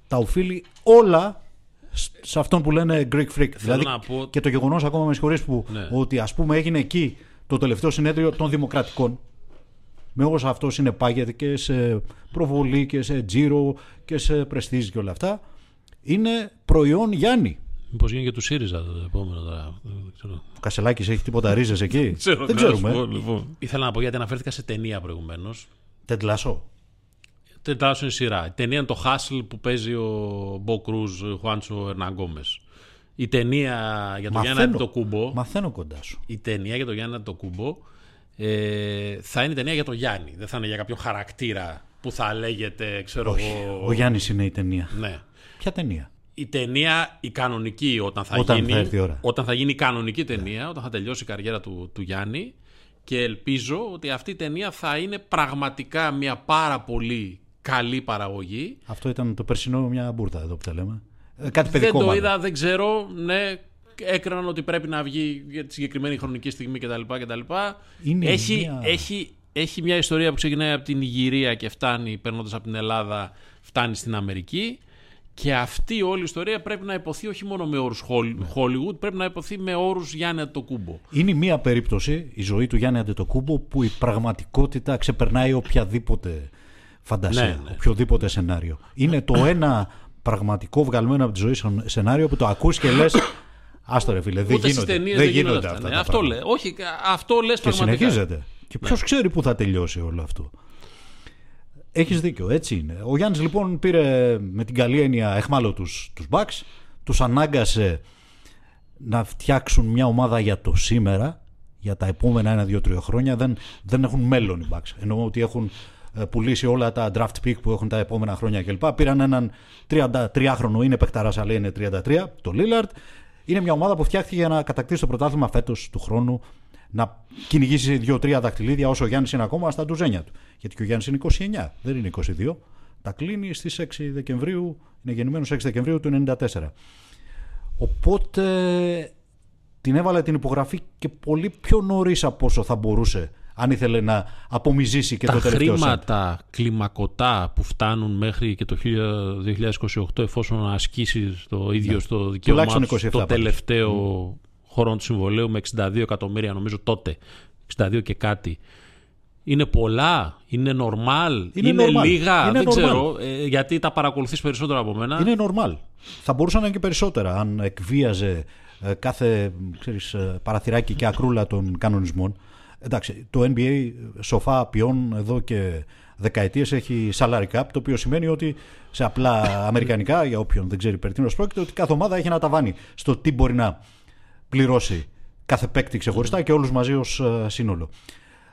τα οφείλει όλα σ- σε αυτόν που λένε Greek Freak. δηλαδή να πω- και το γεγονός ακόμα με συγχωρείς που Ναι. ότι ας πούμε έγινε εκεί το τελευταίο συνέδριο των Δημοκρατικών με όσο αυτό συνεπάγεται και σε προβολή και σε τζίρο και σε πρεστίζ και όλα αυτά είναι προϊόν Γιάννη. Μήπως γίνει και του ΣΥΡΙΖΑ το επόμενο τώρα. Δεν ξέρω. Ο Κασελάκης έχει τίποτα ρίζες εκεί; Ξέρω, Δεν τι να σου ξέρουμε. πω, λοιπόν. Ήθελα να πω γιατί αναφέρθηκα σε ταινία προηγουμένως. Τεντλασό. Τετράσιο είναι σειρά. Η ταινία είναι το Hustle που παίζει ο Μπο Κρούζ, ο Χουάντσο Ερναγκόμε. Η ταινία για τον Γιάννη το κούμπο. Μαθαίνω κοντά σου. Η ταινία για τον Γιάννη το κούμπο ε, θα είναι ταινία για τον Γιάννη. Δεν θα είναι για κάποιο χαρακτήρα που θα λέγεται, ξέρω εγώ. Ο Γιάννης είναι η ταινία. Ναι. Ποια ταινία; Η ταινία, η κανονική, όταν θα Όταν γίνει. θα έρθει η ώρα. Όταν θα γίνει η κανονική ταινία, όταν θα τελειώσει η καριέρα του, του Γιάννη. Και ελπίζω ότι αυτή η ταινία θα είναι πραγματικά μια πάρα πολύ καλή παραγωγή. Αυτό ήταν το περσινό μια μπουρδα εδώ που τα λέμε. Ε, κάτι παιδικό δεν το μάλλον. είδα, δεν ξέρω. Ναι, έκριναν ότι πρέπει να βγει για τη συγκεκριμένη χρονική στιγμή κτλ. κτλ. Είναι έχει, μια- έχει, έχει μια ιστορία που ξεκινάει από την Ιγυρία και φτάνει, παίρνοντα από την Ελλάδα, φτάνει στην Αμερική. Και αυτή η όλη ιστορία πρέπει να υποθεί όχι μόνο με όρους Hollywood, πρέπει να υποθεί με όρους Γιάννη Αντοκούμπο. Είναι μία περίπτωση, η ζωή του Γιάννη Αντετοκούμπο, που η πραγματικότητα ξεπερνάει οποιαδήποτε φαντασία, Ναι, ναι. οποιοδήποτε σενάριο. Είναι το ένα πραγματικό βγαλμένο από τη ζωή σεν- σενάριο που το ακούς και λες Άστο ρε φίλε, δεν Ούτε στις γίνονται, ταινίες δεν δεν γίνονται γίνονται αυτά. αυτά. ναι. τα Αυτό πράγματα. λέει. Όχι, αυτό λες Και πραγματικά. συνεχίζεται. Και ποιος ξέρει πού θα τελειώσει όλο αυτό. Έχεις δίκιο, έτσι είναι. Ο Γιάννης λοιπόν πήρε με την καλή έννοια εχμάλωτους τους Bucks, τους ανάγκασε να φτιάξουν μια ομάδα για το σήμερα, για τα επόμενα ένα, δύο, τρία χρόνια. Δεν, δεν έχουν μέλλον οι Bucks. Εννοώ ότι έχουν ε, πουλήσει όλα τα draft pick που έχουν τα επόμενα χρόνια κλπ. Πήραν έναν 33χρονο, είναι παιχταράς, αλλά είναι 33, το Lillard. Είναι μια ομάδα που φτιάχτηκε για να κατακτήσει το πρωτάθλημα φέτος του χρόνου, να κυνηγήσει δύο-τρία δαχτυλίδια όσο ο Γιάννης είναι ακόμα στα ντουζένια του. Γιατί και ο Γιάννης είναι 29, δεν είναι 22. Τα κλείνει στις 6 Δεκεμβρίου, είναι γεννημένος 6 Δεκεμβρίου του 1994. Οπότε την έβαλε την υπογραφή και πολύ πιο νωρίς από όσο θα μπορούσε αν ήθελε να απομυζήσει και τα το τελευταίο σετ. χρήματα κλιμακωτά που φτάνουν μέχρι και το 2028 εφόσον ασκήσει το ίδιο στο δικαίωμά Ναι. Τουλάχιστον τους 27 το πάντως. τελευταίο χρόνο του συμβολέου με 62 εκατομμύρια νομίζω τότε 62 και κάτι είναι πολλά, είναι normal, Είναι είναι, normal. λίγα, Είναι δεν normal. ξέρω, ε, γιατί τα παρακολουθείς περισσότερο από μένα. Είναι normal. Θα μπορούσαν να είναι και περισσότερα αν εκβίαζε ε, κάθε ξέρεις, ε, παραθυράκι και ακρούλα των κανονισμών. Εντάξει, το NBA σοφά ποιόν εδώ και δεκαετίες έχει salary cap, το οποίο σημαίνει ότι σε απλά αμερικανικά, για όποιον δεν ξέρει περί τίνος πρόκειται, ότι κάθε ομάδα έχει ένα ταβάνι στο τι μπορεί να πληρώσει κάθε παίκτη ξεχωριστά και όλους μαζί ως ε, σύνολο.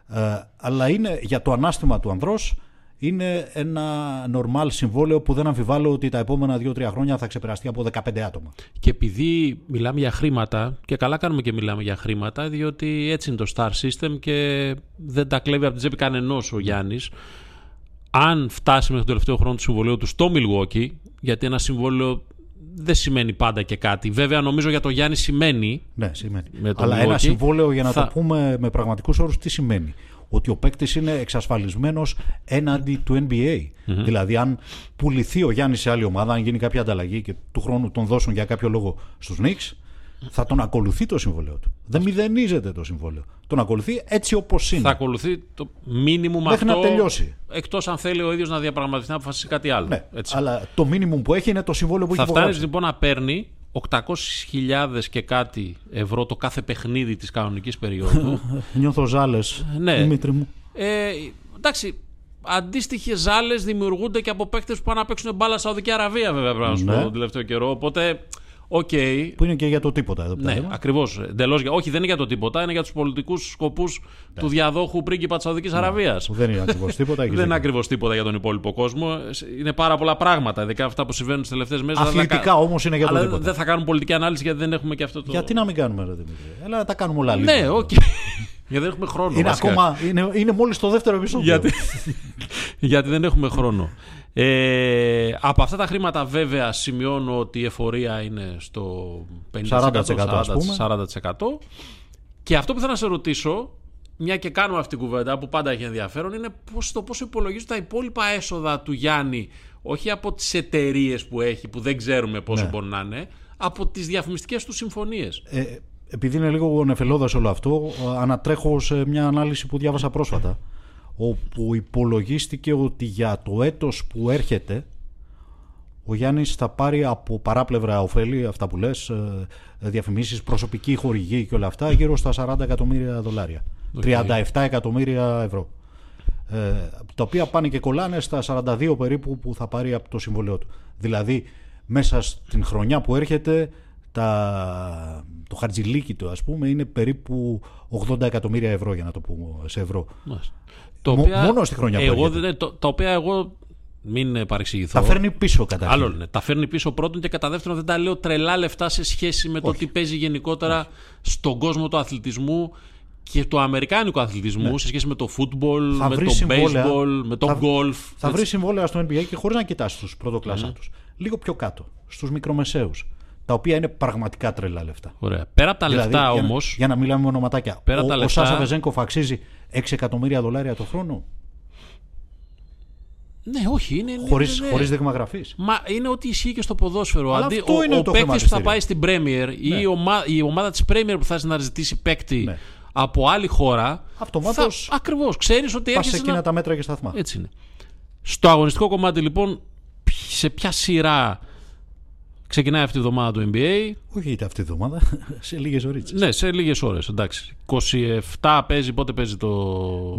Ε, αλλά είναι για το ανάστημα του ανδρός είναι ένα normal συμβόλαιο που δεν αμφιβάλλω ότι τα επόμενα 2-3 χρόνια θα ξεπεραστεί από 15 άτομα. Και επειδή μιλάμε για χρήματα, και καλά κάνουμε και μιλάμε για χρήματα, διότι έτσι είναι το Star System και δεν τα κλέβει από την τσέπη κανενός ο Γιάννης. Αν φτάσει μέχρι το τελευταίο χρόνο του συμβολέου του στο Milwaukee, γιατί ένα συμβόλαιο δεν σημαίνει πάντα και κάτι. Βέβαια, νομίζω για το Γιάννη σημαίνει. Ναι, σημαίνει. Με το Αλλά ένα Milwaukee συμβόλαιο, για να θα- το πούμε με πραγματικούς όρους, τι σημαίνει; Ότι ο παίκτης είναι εξασφαλισμένος έναντι του NBA. Δηλαδή, αν πουληθεί ο Γιάννης σε άλλη ομάδα, αν γίνει κάποια ανταλλαγή και του χρόνου τον δώσουν για κάποιο λόγο στους Knicks, θα τον ακολουθεί το συμβόλαιο του. Δεν μηδενίζεται το συμβόλαιο. Τον ακολουθεί έτσι όπως είναι. Θα ακολουθεί το μήνυμου Μέχρι αυτό. να τελειώσει. Εκτός αν θέλει ο ίδιος να διαπραγματευτεί να αποφασίσει κάτι άλλο. Ναι, Έτσι. αλλά το μίνιμουμ που έχει είναι το συμβόλαιο που Θα έχει φτάνεις υπογράψει. λοιπόν να παίρνει 800.000 και κάτι ευρώ το κάθε παιχνίδι της κανονικής περίοδου. Νιώθω ζάλες, Ναι. Δημήτρη μου. ε, εντάξει, αντίστοιχες ζάλες δημιουργούνται και από παίκτες που πάνε να παίξουν μπάλα στη Σαουδική Αραβία, βέβαια, πρέπει να σου Ναι. πω τον τελευταίο καιρό. Οπότε, οκ. Που είναι και για το τίποτα εδώ που τα Ναι, λέμε. ακριβώς. Όχι, δεν είναι για το τίποτα, είναι για τους πολιτικούς σκοπούς Ναι. του διαδόχου πρίγκιπα της Σαουδικής Αραβίας. Που δεν είναι ακριβώς τίποτα. έχεις Δεν είναι δίκιο. ακριβώς τίποτα για τον υπόλοιπο κόσμο. Είναι πάρα πολλά πράγματα, ειδικά αυτά που συμβαίνουν τις τελευταίες μέρες. Αθλητικά όμως είναι για το Αλλά τίποτα. δεν θα κάνουν πολιτική ανάλυση γιατί δεν έχουμε και αυτό το. Γιατί να μην κάνουμε, ρε Δημήτρη; Έλα, τα κάνουμε όλα Ναι, λίγο. οκ. γιατί δεν έχουμε χρόνο. Είναι, βασικά. ακόμα, είναι, είναι μόλις το δεύτερο επεισόδιο. Γιατί, γιατί δεν έχουμε χρόνο. Ε, από αυτά τα χρήματα βέβαια σημειώνω ότι η εφορία είναι στο 50%, 40% ας πούμε. 40%. Και αυτό που θέλω να σε ρωτήσω, μια και κάνουμε αυτή την κουβέντα που πάντα έχει ενδιαφέρον, είναι πώς, το πώς υπολογίζουν τα υπόλοιπα έσοδα του Γιάννη, όχι από τις εταιρείες που έχει, που δεν ξέρουμε πόσο Ναι. μπορεί να είναι, από τις διαφημιστικές του συμφωνίες. Ε, επειδή είναι λίγο νεφελώδας όλο αυτό, ε, ανατρέχω σε μια ανάλυση που διάβασα πρόσφατα, όπου υπολογίστηκε ότι για το έτος που έρχεται, ο Γιάννης θα πάρει από παράπλευρα ωφέλη, αυτά που λες, ε, διαφημίσεις, προσωπική χορηγή και όλα αυτά, γύρω στα 40 εκατομμύρια δολάρια. 37 εκατομμύρια ευρώ. Ε, τα οποία πάνε και κολλάνε στα 42 περίπου που θα πάρει από το συμβολέο του. Δηλαδή, μέσα στην χρονιά που έρχεται, τα, το χαρτζιλίκι του, ας πούμε, είναι περίπου 80 εκατομμύρια ευρώ, για να το πούμε σε ευρώ. Μάλιστα. Το Μο- οποία μόνο στη χρονιά που εγώ, έρχεται. δεν- το, τα οποία εγώ μην ε, παρεξηγηθώ. Τα φέρνει πίσω καταρχήν. Άλλο είναι. Τα φέρνει πίσω πρώτον και κατά δεύτερον δεν τα λέω τρελά λεφτά σε σχέση με το τι παίζει γενικότερα στον κόσμο του αθλητισμού και του αμερικάνικου αθλητισμού σε σχέση με το football, Ναι. Θα με βρει το συμβόλαια. baseball, με το Θα- golf. Θα βρει συμβόλαια στο NBA και χωρίς να κοιτάς τους πρωτοκλάσσα Ναι. τους. Λίγο πιο κάτω, στους μικρομεσαίους. Τα οποία είναι πραγματικά τρελά λεφτά. Ωραία. Πέρα από τα Δηλαδή, λεφτά για να- όμω. Για να μιλάμε με ονοματάκια. Πέρα ο, τα ο λεφτά- Σάσα Βεζέγκοφ αξίζει 6 εκατομμύρια δολάρια το χρόνο; Ναι, όχι. Είναι, είναι- Χωρί ναι. χωρίς δείγμα γραφής. Μα είναι ό,τι ισχύει και στο ποδόσφαιρο. Αλλά Αντί, αυτό ο, είναι ο το παίκτης που θα χρηματιστήριο. πάει στην Premier ή Ναι. η, ομα, η ομάδα της Premier που θα έρθει να ζητήσει παίκτη Ναι. από άλλη χώρα. Αυτομάτως Ακριβώς. Ξέρεις ότι Πας σε έρχεσαι εκείνα να... τα μέτρα και σταθμά. Έτσι είναι. Στο αγωνιστικό κομμάτι λοιπόν, σε ποια σειρά ξεκινάει αυτή η εβδομάδα του NBA. Όχι είτε αυτή τη εβδομάδα, σε λίγες ώρες. Ναι, σε λίγες ώρες. Εντάξει. 27 παίζει, πότε παίζει το.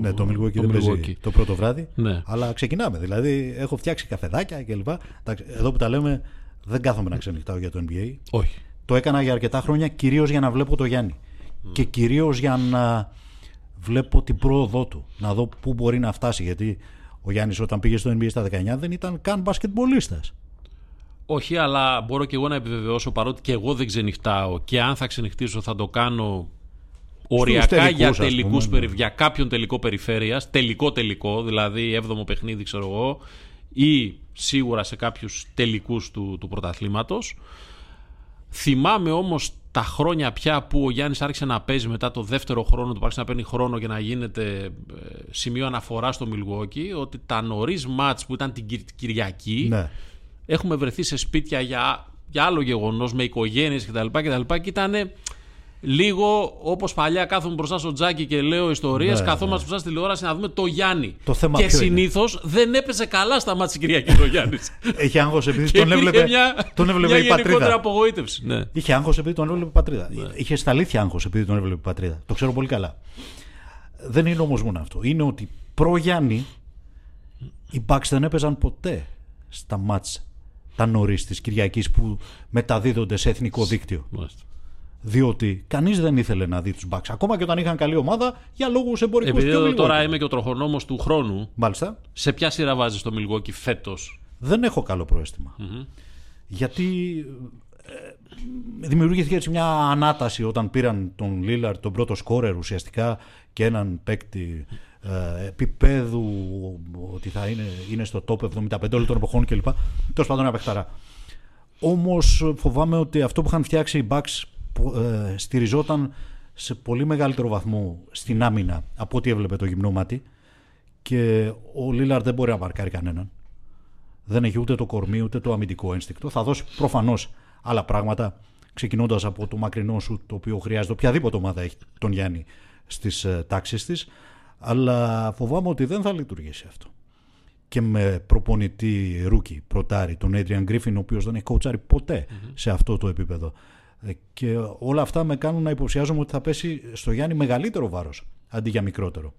Ναι, το Milwaukee το δεν παίζει Milwaukee. το πρώτο βράδυ. Ναι. Αλλά ξεκινάμε. Δηλαδή, έχω φτιάξει καφεδάκια κλπ. Εντάξει, Εδώ που τα λέμε, δεν κάθομαι να ξενυχτάω για το NBA. Όχι. Το έκανα για αρκετά χρόνια κυρίως για να βλέπω το Γιάννη. Και κυρίως για να βλέπω την πρόοδό του. Να δω πού μπορεί να φτάσει. Γιατί ο Γιάννης όταν πήγε στο NBA στα 19 δεν ήταν καν μπασκετμπολίστας. Όχι, αλλά μπορώ και εγώ να επιβεβαιώσω παρότι και εγώ δεν ξενυχτάω και αν θα ξενυχτήσω θα το κάνω οριακά τελικούς, για, ας πούμε, τελικούς, ναι. περι- για κάποιον τελικό περιφέρειας, τελικό τελικό, δηλαδή έβδομο παιχνίδι ξέρω εγώ ή σίγουρα σε κάποιους τελικούς του, του πρωταθλήματος. Θυμάμαι όμως τα χρόνια πια που ο Γιάννης άρχισε να παίζει μετά το δεύτερο χρόνο του, άρχισε να παίρνει χρόνο και να γίνεται ε, σημείο αναφοράς στο Milwaukee, ότι τα νωρίς μάτς που ήταν την Κυρ- Κυριακή, Ναι. Έχουμε βρεθεί σε σπίτια για, για άλλο γεγονός, με οικογένειες κτλ. κτλ. Και ήταν λίγο όπως παλιά κάθομαι μπροστά στο τζάκι και λέω ιστορίες. Ναι, καθόμαστε ναι. μπροστά στη τηλεόραση να δούμε το Γιάννη. Το θέμα και ποιο είναι; συνήθως δεν έπαιζε καλά στα μάτια Κυριακής το Γιάννης. Έχει άγχος επειδή και τον υπήρχε έβλεπε, μια, τον έβλεπε μια η γενικότερη πατρίδα. απογοήτευση. Ναι. Είχε άγχος επειδή τον έβλεπε η πατρίδα. Είχε στα αλήθεια άγχος επειδή τον έβλεπε η πατρίδα. Το ξέρω πολύ καλά. Δεν είναι όμως μόνο αυτό. Είναι ότι προ Γιάννη οι Bucks δεν έπαιζαν ποτέ στα μάτς τα νωρίς της Κυριακής που μεταδίδονται σε εθνικό δίκτυο. Μάλιστα. Διότι κανείς δεν ήθελε να δει τους Bucks. Ακόμα και όταν είχαν καλή ομάδα για λόγους εμπορικούς Επειδή εδώ τώρα είμαι και ο τροχονόμος του χρόνου, Μάλιστα. σε ποια σειρά βάζεις το Milwaukee φέτος; δεν έχω καλό πρόαισθημα. Γιατί ε, δημιουργήθηκε έτσι μια ανάταση όταν πήραν τον Λίλαρ, τον πρώτο σκόρερ ουσιαστικά και έναν παίκτη ε, επίπεδου ότι θα είναι, είναι στο top 75 όλων των εποχών κλπ. Τέλος πάντων ένα παιχταρά. Όμως φοβάμαι ότι αυτό που είχαν φτιάξει οι Bucks ε, στηριζόταν σε πολύ μεγαλύτερο βαθμό στην άμυνα από ό,τι έβλεπε το γυμνό μάτι και ο Λίλαρ δεν μπορεί να μαρκάρει κανέναν. Δεν έχει ούτε το κορμί ούτε το αμυντικό ένστικτο. Θα δώσει προφανώς άλλα πράγματα ξεκινώντας από το μακρινό σουτ το οποίο χρειάζεται οποιαδήποτε ομάδα έχει τον Γιάννη στις ε, τάξεις της. Αλλά φοβάμαι ότι δεν θα λειτουργήσει αυτό. Και με προπονητή rookie, πρωτάρι, τον Adrian Griffin, ο οποίος δεν έχει κοουτσάρει σε αυτό το επίπεδο. Ε, και όλα αυτά με κάνουν να υποψιάζομαι ότι θα πέσει στο Γιάννη μεγαλύτερο βάρος αντί για μικρότερο.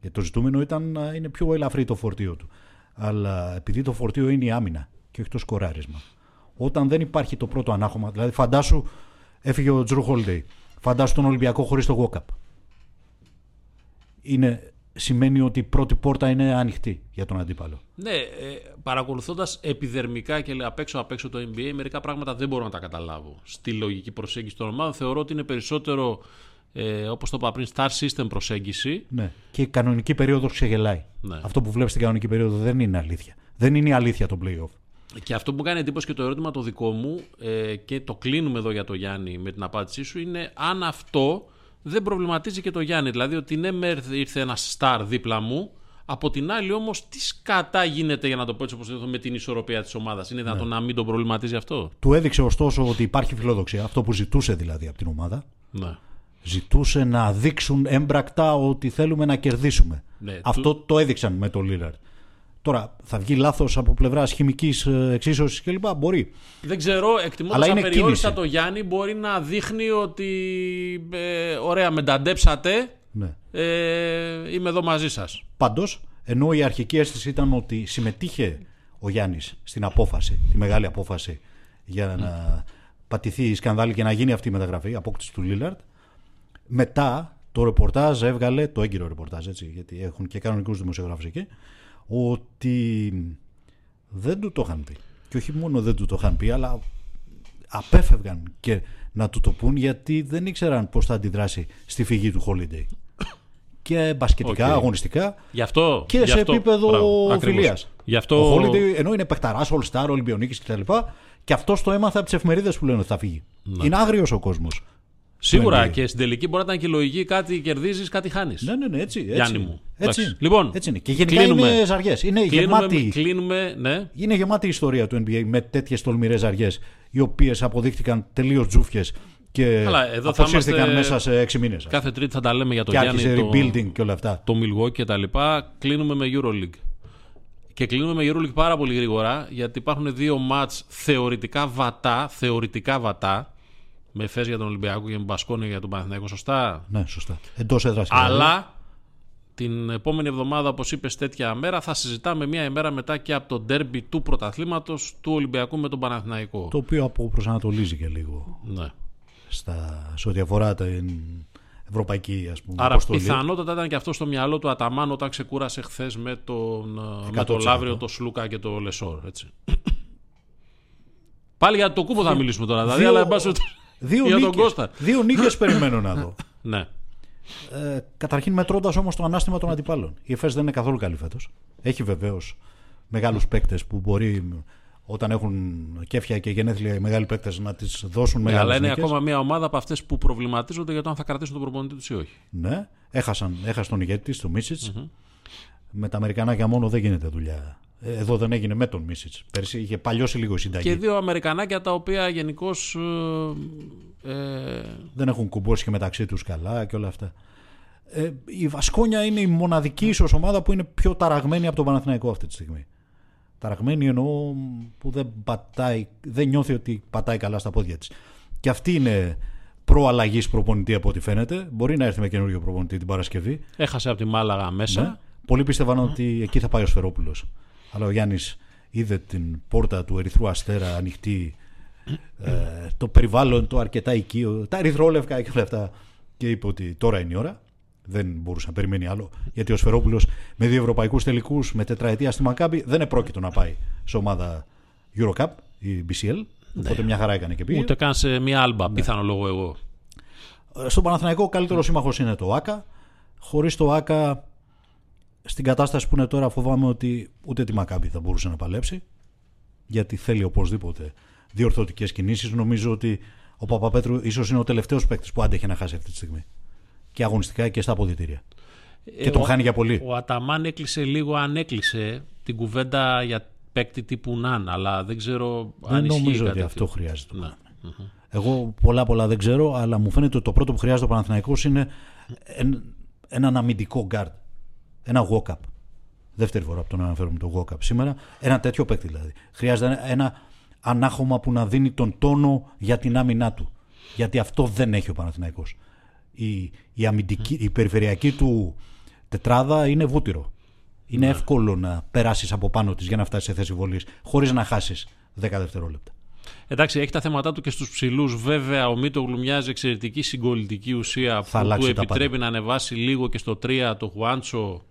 Γιατί το ζητούμενο ήταν να είναι πιο ελαφρύ το φορτίο του. Αλλά επειδή το φορτίο είναι η άμυνα και όχι το σκοράρισμα. Όταν δεν υπάρχει το πρώτο ανάχωμα, δηλαδή φαντάσου έφυγε ο Τζρου Χόλντεϊ, φαντάσου τον Ολυμπιακό χωρίς το walk-up. Είναι, σημαίνει ότι η πρώτη πόρτα είναι ανοιχτή για τον αντίπαλο. Ναι, ε, παρακολουθώντας επιδερμικά και απ' έξω απ' έξω το NBA, μερικά πράγματα δεν μπορώ να τα καταλάβω. Στη λογική προσέγγιση των ομάδων θεωρώ ότι είναι περισσότερο ε, όπως το είπα πριν, star system προσέγγιση. Ναι. Και η κανονική περίοδος ξεγελάει. Ναι. Αυτό που βλέπεις στην κανονική περίοδο δεν είναι αλήθεια. Δεν είναι η αλήθεια το playoff. Και αυτό που μου κάνει εντύπωση και το ερώτημα το δικό μου ε, και το κλείνουμε εδώ για το Γιάννη με την απάντησή σου είναι αν αυτό δεν προβληματίζει και το Γιάννη. Δηλαδή ότι ναι, ήρθε ένα star δίπλα μου, από την άλλη όμως τι σκατά γίνεται για να το πω έτσι όπως με την ισορροπία της ομάδας. Είναι δυνατόν ναι. να μην τον προβληματίζει αυτό; Του έδειξε ωστόσο ότι υπάρχει φιλοδοξία, αυτό που ζητούσε δηλαδή από την ομάδα. Ναι ζητούσε να δείξουν έμπρακτα ότι θέλουμε να κερδίσουμε. Ναι, Αυτό το έδειξαν με τον Λίλαρντ. Τώρα, θα βγει λάθος από πλευράς χημικής ε, εξίσωσης κλπ. Μπορεί. Δεν ξέρω, εκτιμώντας αν περιόρισα το Γιάννη, μπορεί να δείχνει ότι. Ε, ωραία, με ταντέψατε. Ναι. Ε, είμαι εδώ μαζί σας. Πάντως, ενώ η αρχική αίσθηση ήταν ότι συμμετείχε ο Γιάννης στην απόφαση, τη μεγάλη απόφαση για να πατηθεί η σκανδάλη και να γίνει αυτή η μεταγραφή, η απόκτηση του Λίλαρντ, μετά το ρεπορτάζ έβγαλε, το έγκυρο ρεπορτάζ έτσι, γιατί έχουν και κανονικούς δημοσιογράφους εκεί, ότι δεν του το είχαν πει. Και όχι μόνο δεν του το είχαν πει, αλλά απέφευγαν και να του το πούν γιατί δεν ήξεραν πώς θα αντιδράσει στη φυγή του Holiday. Και μπασκετικά, okay. αγωνιστικά γι αυτό, και σε αυτό, επίπεδο φιλίας. Αυτό... Ο Holiday ενώ είναι παιχταράς, All Star, Ολυμπιονίκης κτλ. Και αυτό το έμαθε από τις εφημερίδες που λένε ότι θα φύγει. Ναι. Είναι άγριος ο κόσμος. Σίγουρα και στην τελική μπορεί να ήταν και λογική κάτι κερδίζεις, κάτι χάνεις. Ναι, ναι, ναι, έτσι. έτσι. Γιάννη μου. Έτσι. Λοιπόν, έτσι είναι. Και γενικά κλείνουμε. είναι ζαριές. Είναι κλείνουμε, γεμάτη. Κλείνουμε, ναι. Είναι γεμάτη η ιστορία του NBA με τέτοιες τολμηρές ζαριές, οι οποίες αποδείχτηκαν τελείως τζούφιες και αποσύρθηκαν μέσα σε έξι μήνες. Κάθε Τρίτη θα τα λέμε για το και Γιάννη. Και rebuilding και όλα αυτά. Το Milwaukee και τα λοιπά. Κλείνουμε με Euroleague. Και κλείνουμε με Euroleague πάρα πολύ γρήγορα γιατί υπάρχουν δύο μάτς θεωρητικά βατά, θεωρητικά βατά με φες για τον Ολυμπιακό και με Μπασκόνη για τον Παναθηναϊκό, σωστά; Ναι, σωστά. Εντός έδρας. Αλλά την επόμενη εβδομάδα, όπως είπες, τέτοια μέρα θα συζητάμε μία ημέρα μετά και από το ντέρμπι του πρωταθλήματος του Ολυμπιακού με τον Παναθηναϊκό. Το οποίο προσανατολίζει και λίγο. Ναι. Στα, σε ό,τι αφορά την ευρωπαϊκή ας πούμε, Άρα αποστολή. πιθανότατα ήταν και αυτό στο μυαλό του Αταμάν όταν ξεκούρασε χθες με τον, με τον Λαύριο, τον Σλούκα και τον Λεσόρ. Έτσι. Πάλι για το κούμπο θα μιλήσουμε τώρα. Δηλαδή, αλλά Δύο για νίκες, Δύο νίκες περιμένω να δω. ναι. Ε, καταρχήν μετρώντας όμως το ανάστημα των αντιπάλων. Η ΕΦΕΣ δεν είναι καθόλου καλή φέτος. Έχει βεβαίως μεγάλους παίκτες που μπορεί όταν έχουν κέφια και γενέθλια οι μεγάλοι παίκτες να τις δώσουν μεγάλες. Ναι, αλλά είναι ακόμα μια ομάδα από αυτές που προβληματίζονται για το αν θα κρατήσουν τον προπονητή τους ή όχι. Ναι, έχασαν, έχασαν τον ηγέτη της, τον Μίσιτς. Mm-hmm. Με τα Αμερικανάκια μόνο δεν γίνεται δουλειά εδώ δεν έγινε με τον Μίσιτς. Πέρσι είχε παλιώσει λίγο η συνταγή. Και δύο Αμερικανάκια τα οποία γενικώς. Ε, ε, δεν έχουν κουμπώσει και μεταξύ τους καλά και όλα αυτά. Ε, η Βασκόνια είναι η μοναδική ίσως ομάδα που είναι πιο ταραγμένη από τον Παναθηναϊκό αυτή τη στιγμή. Ταραγμένη εννοώ που δεν, πατάει, δεν νιώθει ότι πατάει καλά στα πόδια της. Και αυτή είναι προαλλαγής προπονητή από ό,τι φαίνεται. Μπορεί να έρθει με καινούριο προπονητή την Παρασκευή. Έχασε από τη Μάλαγα μέσα. Ναι. Πολλοί πίστευαν ότι εκεί θα πάει ο Σφερόπουλος. Αλλά ο Γιάννης είδε την πόρτα του Ερυθρού Αστέρα ανοιχτή, ε, το περιβάλλον το αρκετά οικείο, τα ερυθρόλευκα και όλα αυτά. Και είπε ότι τώρα είναι η ώρα. Δεν μπορούσε να περιμένει άλλο. Γιατί ο Σφερόπουλος με δύο ευρωπαϊκούς τελικούς, με τετραετία στη Μακάμπη, δεν επρόκειτο να πάει σε ομάδα Eurocup ή BCL. Ναι. Οπότε μια χαρά έκανε και πήγε. Ούτε καν σε μια άλμπα, ναι. πιθανό λόγο εγώ. Στον Παναθηναϊκό ο καλύτερος σύμμαχος είναι το ΑΚΑ. Χωρίς το ΑΚΑ στην κατάσταση που είναι τώρα φοβάμαι ότι ούτε τη Μακάμπη θα μπορούσε να παλέψει γιατί θέλει οπωσδήποτε διορθωτικές κινήσεις. Νομίζω ότι ο Παπαπέτρου ίσως είναι ο τελευταίος παίκτης που άντεχε να χάσει αυτή τη στιγμή. Και αγωνιστικά και στα αποδητήρια. και τον ο- χάνει για πολύ. Ο Αταμάν έκλεισε λίγο, αν έκλεισε την κουβέντα για παίκτη τύπου Ναν, αλλά δεν ξέρω αν Δεν ισχύει νομίζω κάτι ότι τέτοιο. αυτό χρειάζεται. Ναι. Εγώ πολλά πολλά δεν ξέρω, αλλά μου φαίνεται ότι το πρώτο που χρειάζεται ο Παναθηναϊκός είναι εν- έναν αμυντικό guard. Ένα walk-up. Δεύτερη φορά που τον αναφέρουμε το walk-up σήμερα. Ένα τέτοιο παίκτη δηλαδή. Χρειάζεται ένα, ένα ανάχωμα που να δίνει τον τόνο για την άμυνά του. Γιατί αυτό δεν έχει ο Παναθηναϊκός. Η, η, αμυντική, η περιφερειακή του τετράδα είναι βούτυρο. Είναι εύκολο να περάσεις από πάνω της για να φτάσεις σε θέση βολής χωρίς να χάσεις 10 δευτερόλεπτα. Εντάξει, έχει τα θέματα του και στους ψηλούς. Βέβαια, ο Μίτογλου μοιάζει εξαιρετική συγκολητική ουσία Θα που του αλλάξει τα επιτρέπει να ανεβάσει λίγο και στο 3 το Χουάντσο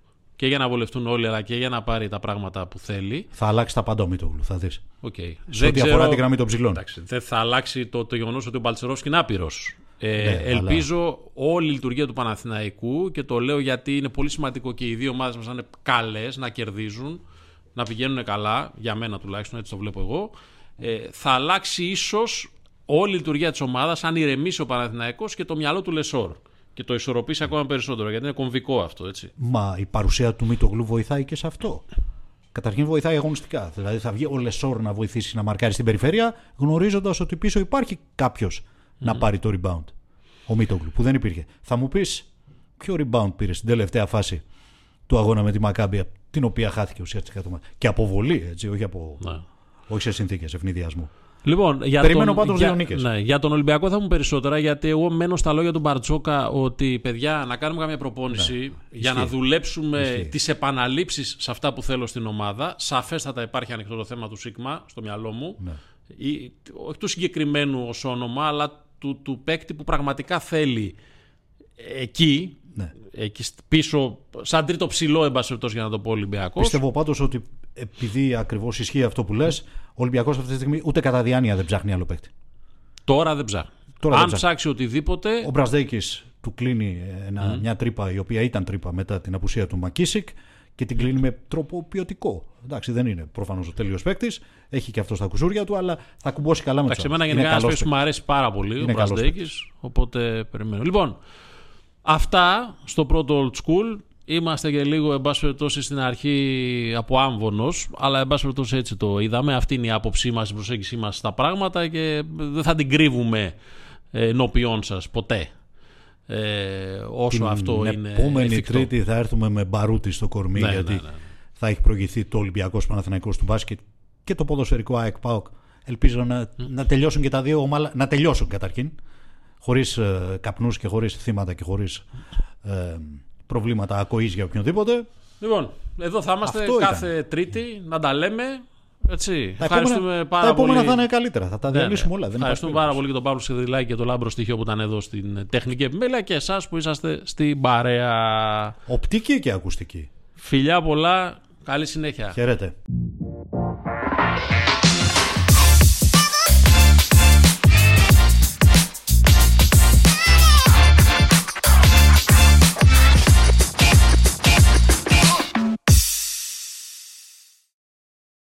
και για να βολευτούν όλοι, αλλά και για να πάρει τα πράγματα που θέλει. Θα αλλάξει τα πάντα ο Μίτογλου, θα δεις. Okay. Σε ό,τι αφορά τη γραμμή των ψηλών. Εντάξει, δεν θα αλλάξει το, το γεγονός ότι ο Μπαλτσερόφσκι είναι άπειρος. Ε, Ναι, ελπίζω όλη η λειτουργία του Παναθηναϊκού και το λέω γιατί είναι πολύ σημαντικό και οι δύο ομάδες μας να είναι καλές, να κερδίζουν, να πηγαίνουν καλά, για μένα τουλάχιστον έτσι το βλέπω εγώ. Ε, θα αλλάξει ίσως όλη η λειτουργία της ομάδας αν ηρεμήσει ο Παναθηναϊκός και το μυαλό του Λεσόρ. Και το ισορροπήσει ακόμα περισσότερο, γιατί είναι κομβικό αυτό, έτσι. Μα η παρουσία του Μίτογλου βοηθάει και σε αυτό. Καταρχήν βοηθάει αγωνιστικά. Δηλαδή θα βγει ο Λεσόρ να βοηθήσει να μαρκάρει στην περιφέρεια, γνωρίζοντας ότι πίσω υπάρχει κάποιος να πάρει το rebound. Ο Μίτογλου, που δεν υπήρχε. Θα μου πεις, ποιο rebound πήρε στην τελευταία φάση του αγώνα με τη Μακάμπια, την οποία χάθηκε ουσιαστικά το μάτι. Και αποβολή, έτσι, όχι, από, Ναι. όχι σε συνθήκες ευνηδιασμού. Λοιπόν, για Περιμένω τον, πάντως για, δύο νίκες. Ναι, για τον Ολυμπιακό θα μου περισσότερα, γιατί εγώ μένω στα λόγια του Μπαρτζόκα ότι παιδιά να κάνουμε καμία προπόνηση για να δουλέψουμε Ναι. Ισχύει. τις επαναλήψεις σε αυτά που θέλω στην ομάδα. Σαφέστατα υπάρχει ανοιχτό το θέμα του Σίγμα στο μυαλό μου. Ναι. Ή, όχι του συγκεκριμένου ως όνομα, αλλά του, του παίκτη που πραγματικά θέλει εκεί, Ναι. εκεί σ- πίσω, σαν τρίτο ψηλό, εν πάση περιπτώσει, για να το πω Ολυμπιακός. Πιστεύω πάντω ότι επειδή ακριβώς ισχύει αυτό που λες, ο Ολυμπιακός αυτή τη στιγμή ούτε κατά διάνοια δεν ψάχνει άλλο παίκτη. Τώρα δεν ψάχνει. Τώρα Αν δεν ψάχνει. ψάξει οτιδήποτε. Ο Μπραζδέκης του κλείνει ένα, μια τρύπα η οποία ήταν τρύπα μετά την απουσία του Μακίσικ και την κλείνει με τρόπο ποιοτικό. Εντάξει, δεν είναι προφανώς ο τέλειος παίκτης, έχει και αυτό στα κουσούρια του, αλλά θα κουμπώσει καλά με Εντάξει, του εμένα γενικά ένας παίκτης που μου αρέσει πάρα πολύ, Είναι ο καλός Μπραντέκης, οπότε περιμένω. Λοιπόν, αυτά στο πρώτο old school. Είμαστε και λίγο, εν πάση περιπτώσει, στην αρχή από άμβονος, αλλά εν πάση περιπτώσει έτσι το είδαμε. Αυτή είναι η άποψή μας, η προσέγγιση μας στα πράγματα και δεν θα την κρύβουμε ε, ενώπιόν σας ποτέ. Ε, όσο Την αυτό είναι επόμενη εφικτό. Τρίτη θα έρθουμε με μπαρούτι στο κορμί Ναι, γιατί ναι, ναι. θα έχει προηγηθεί το Ολυμπιακός Παναθηναϊκός του μπάσκετ και το ποδοσφαιρικό ΑΕΚ ΠΑΟΚ. Ελπίζω να, να τελειώσουν και τα δύο ομαλά, να τελειώσουν καταρχήν, χωρίς ε, καπνούς και χωρίς θύματα και χωρίς ε, προβλήματα ακοής για οποιονδήποτε. Λοιπόν, εδώ θα είμαστε Αυτό ήταν. κάθε Τρίτη να τα λέμε. Έτσι. Τα Ευχαριστούμε επόμενα, πάρα τα επόμενα πολύ. θα είναι καλύτερα. Θα τα Ναι, διαλύσουμε ναι. όλα. Δεν Ευχαριστούμε υπάρχει πάρα πολύ και τον Παύλο Σιδηλάκη και τον Λάμπρο Στοιχείο που ήταν εδώ στην τεχνική επιμέλεια και εσάς που είσαστε στην παρέα. περίπτωση. Οπτική και ακουστική. Φιλιά πολλά. Καλή συνέχεια. Χαίρετε.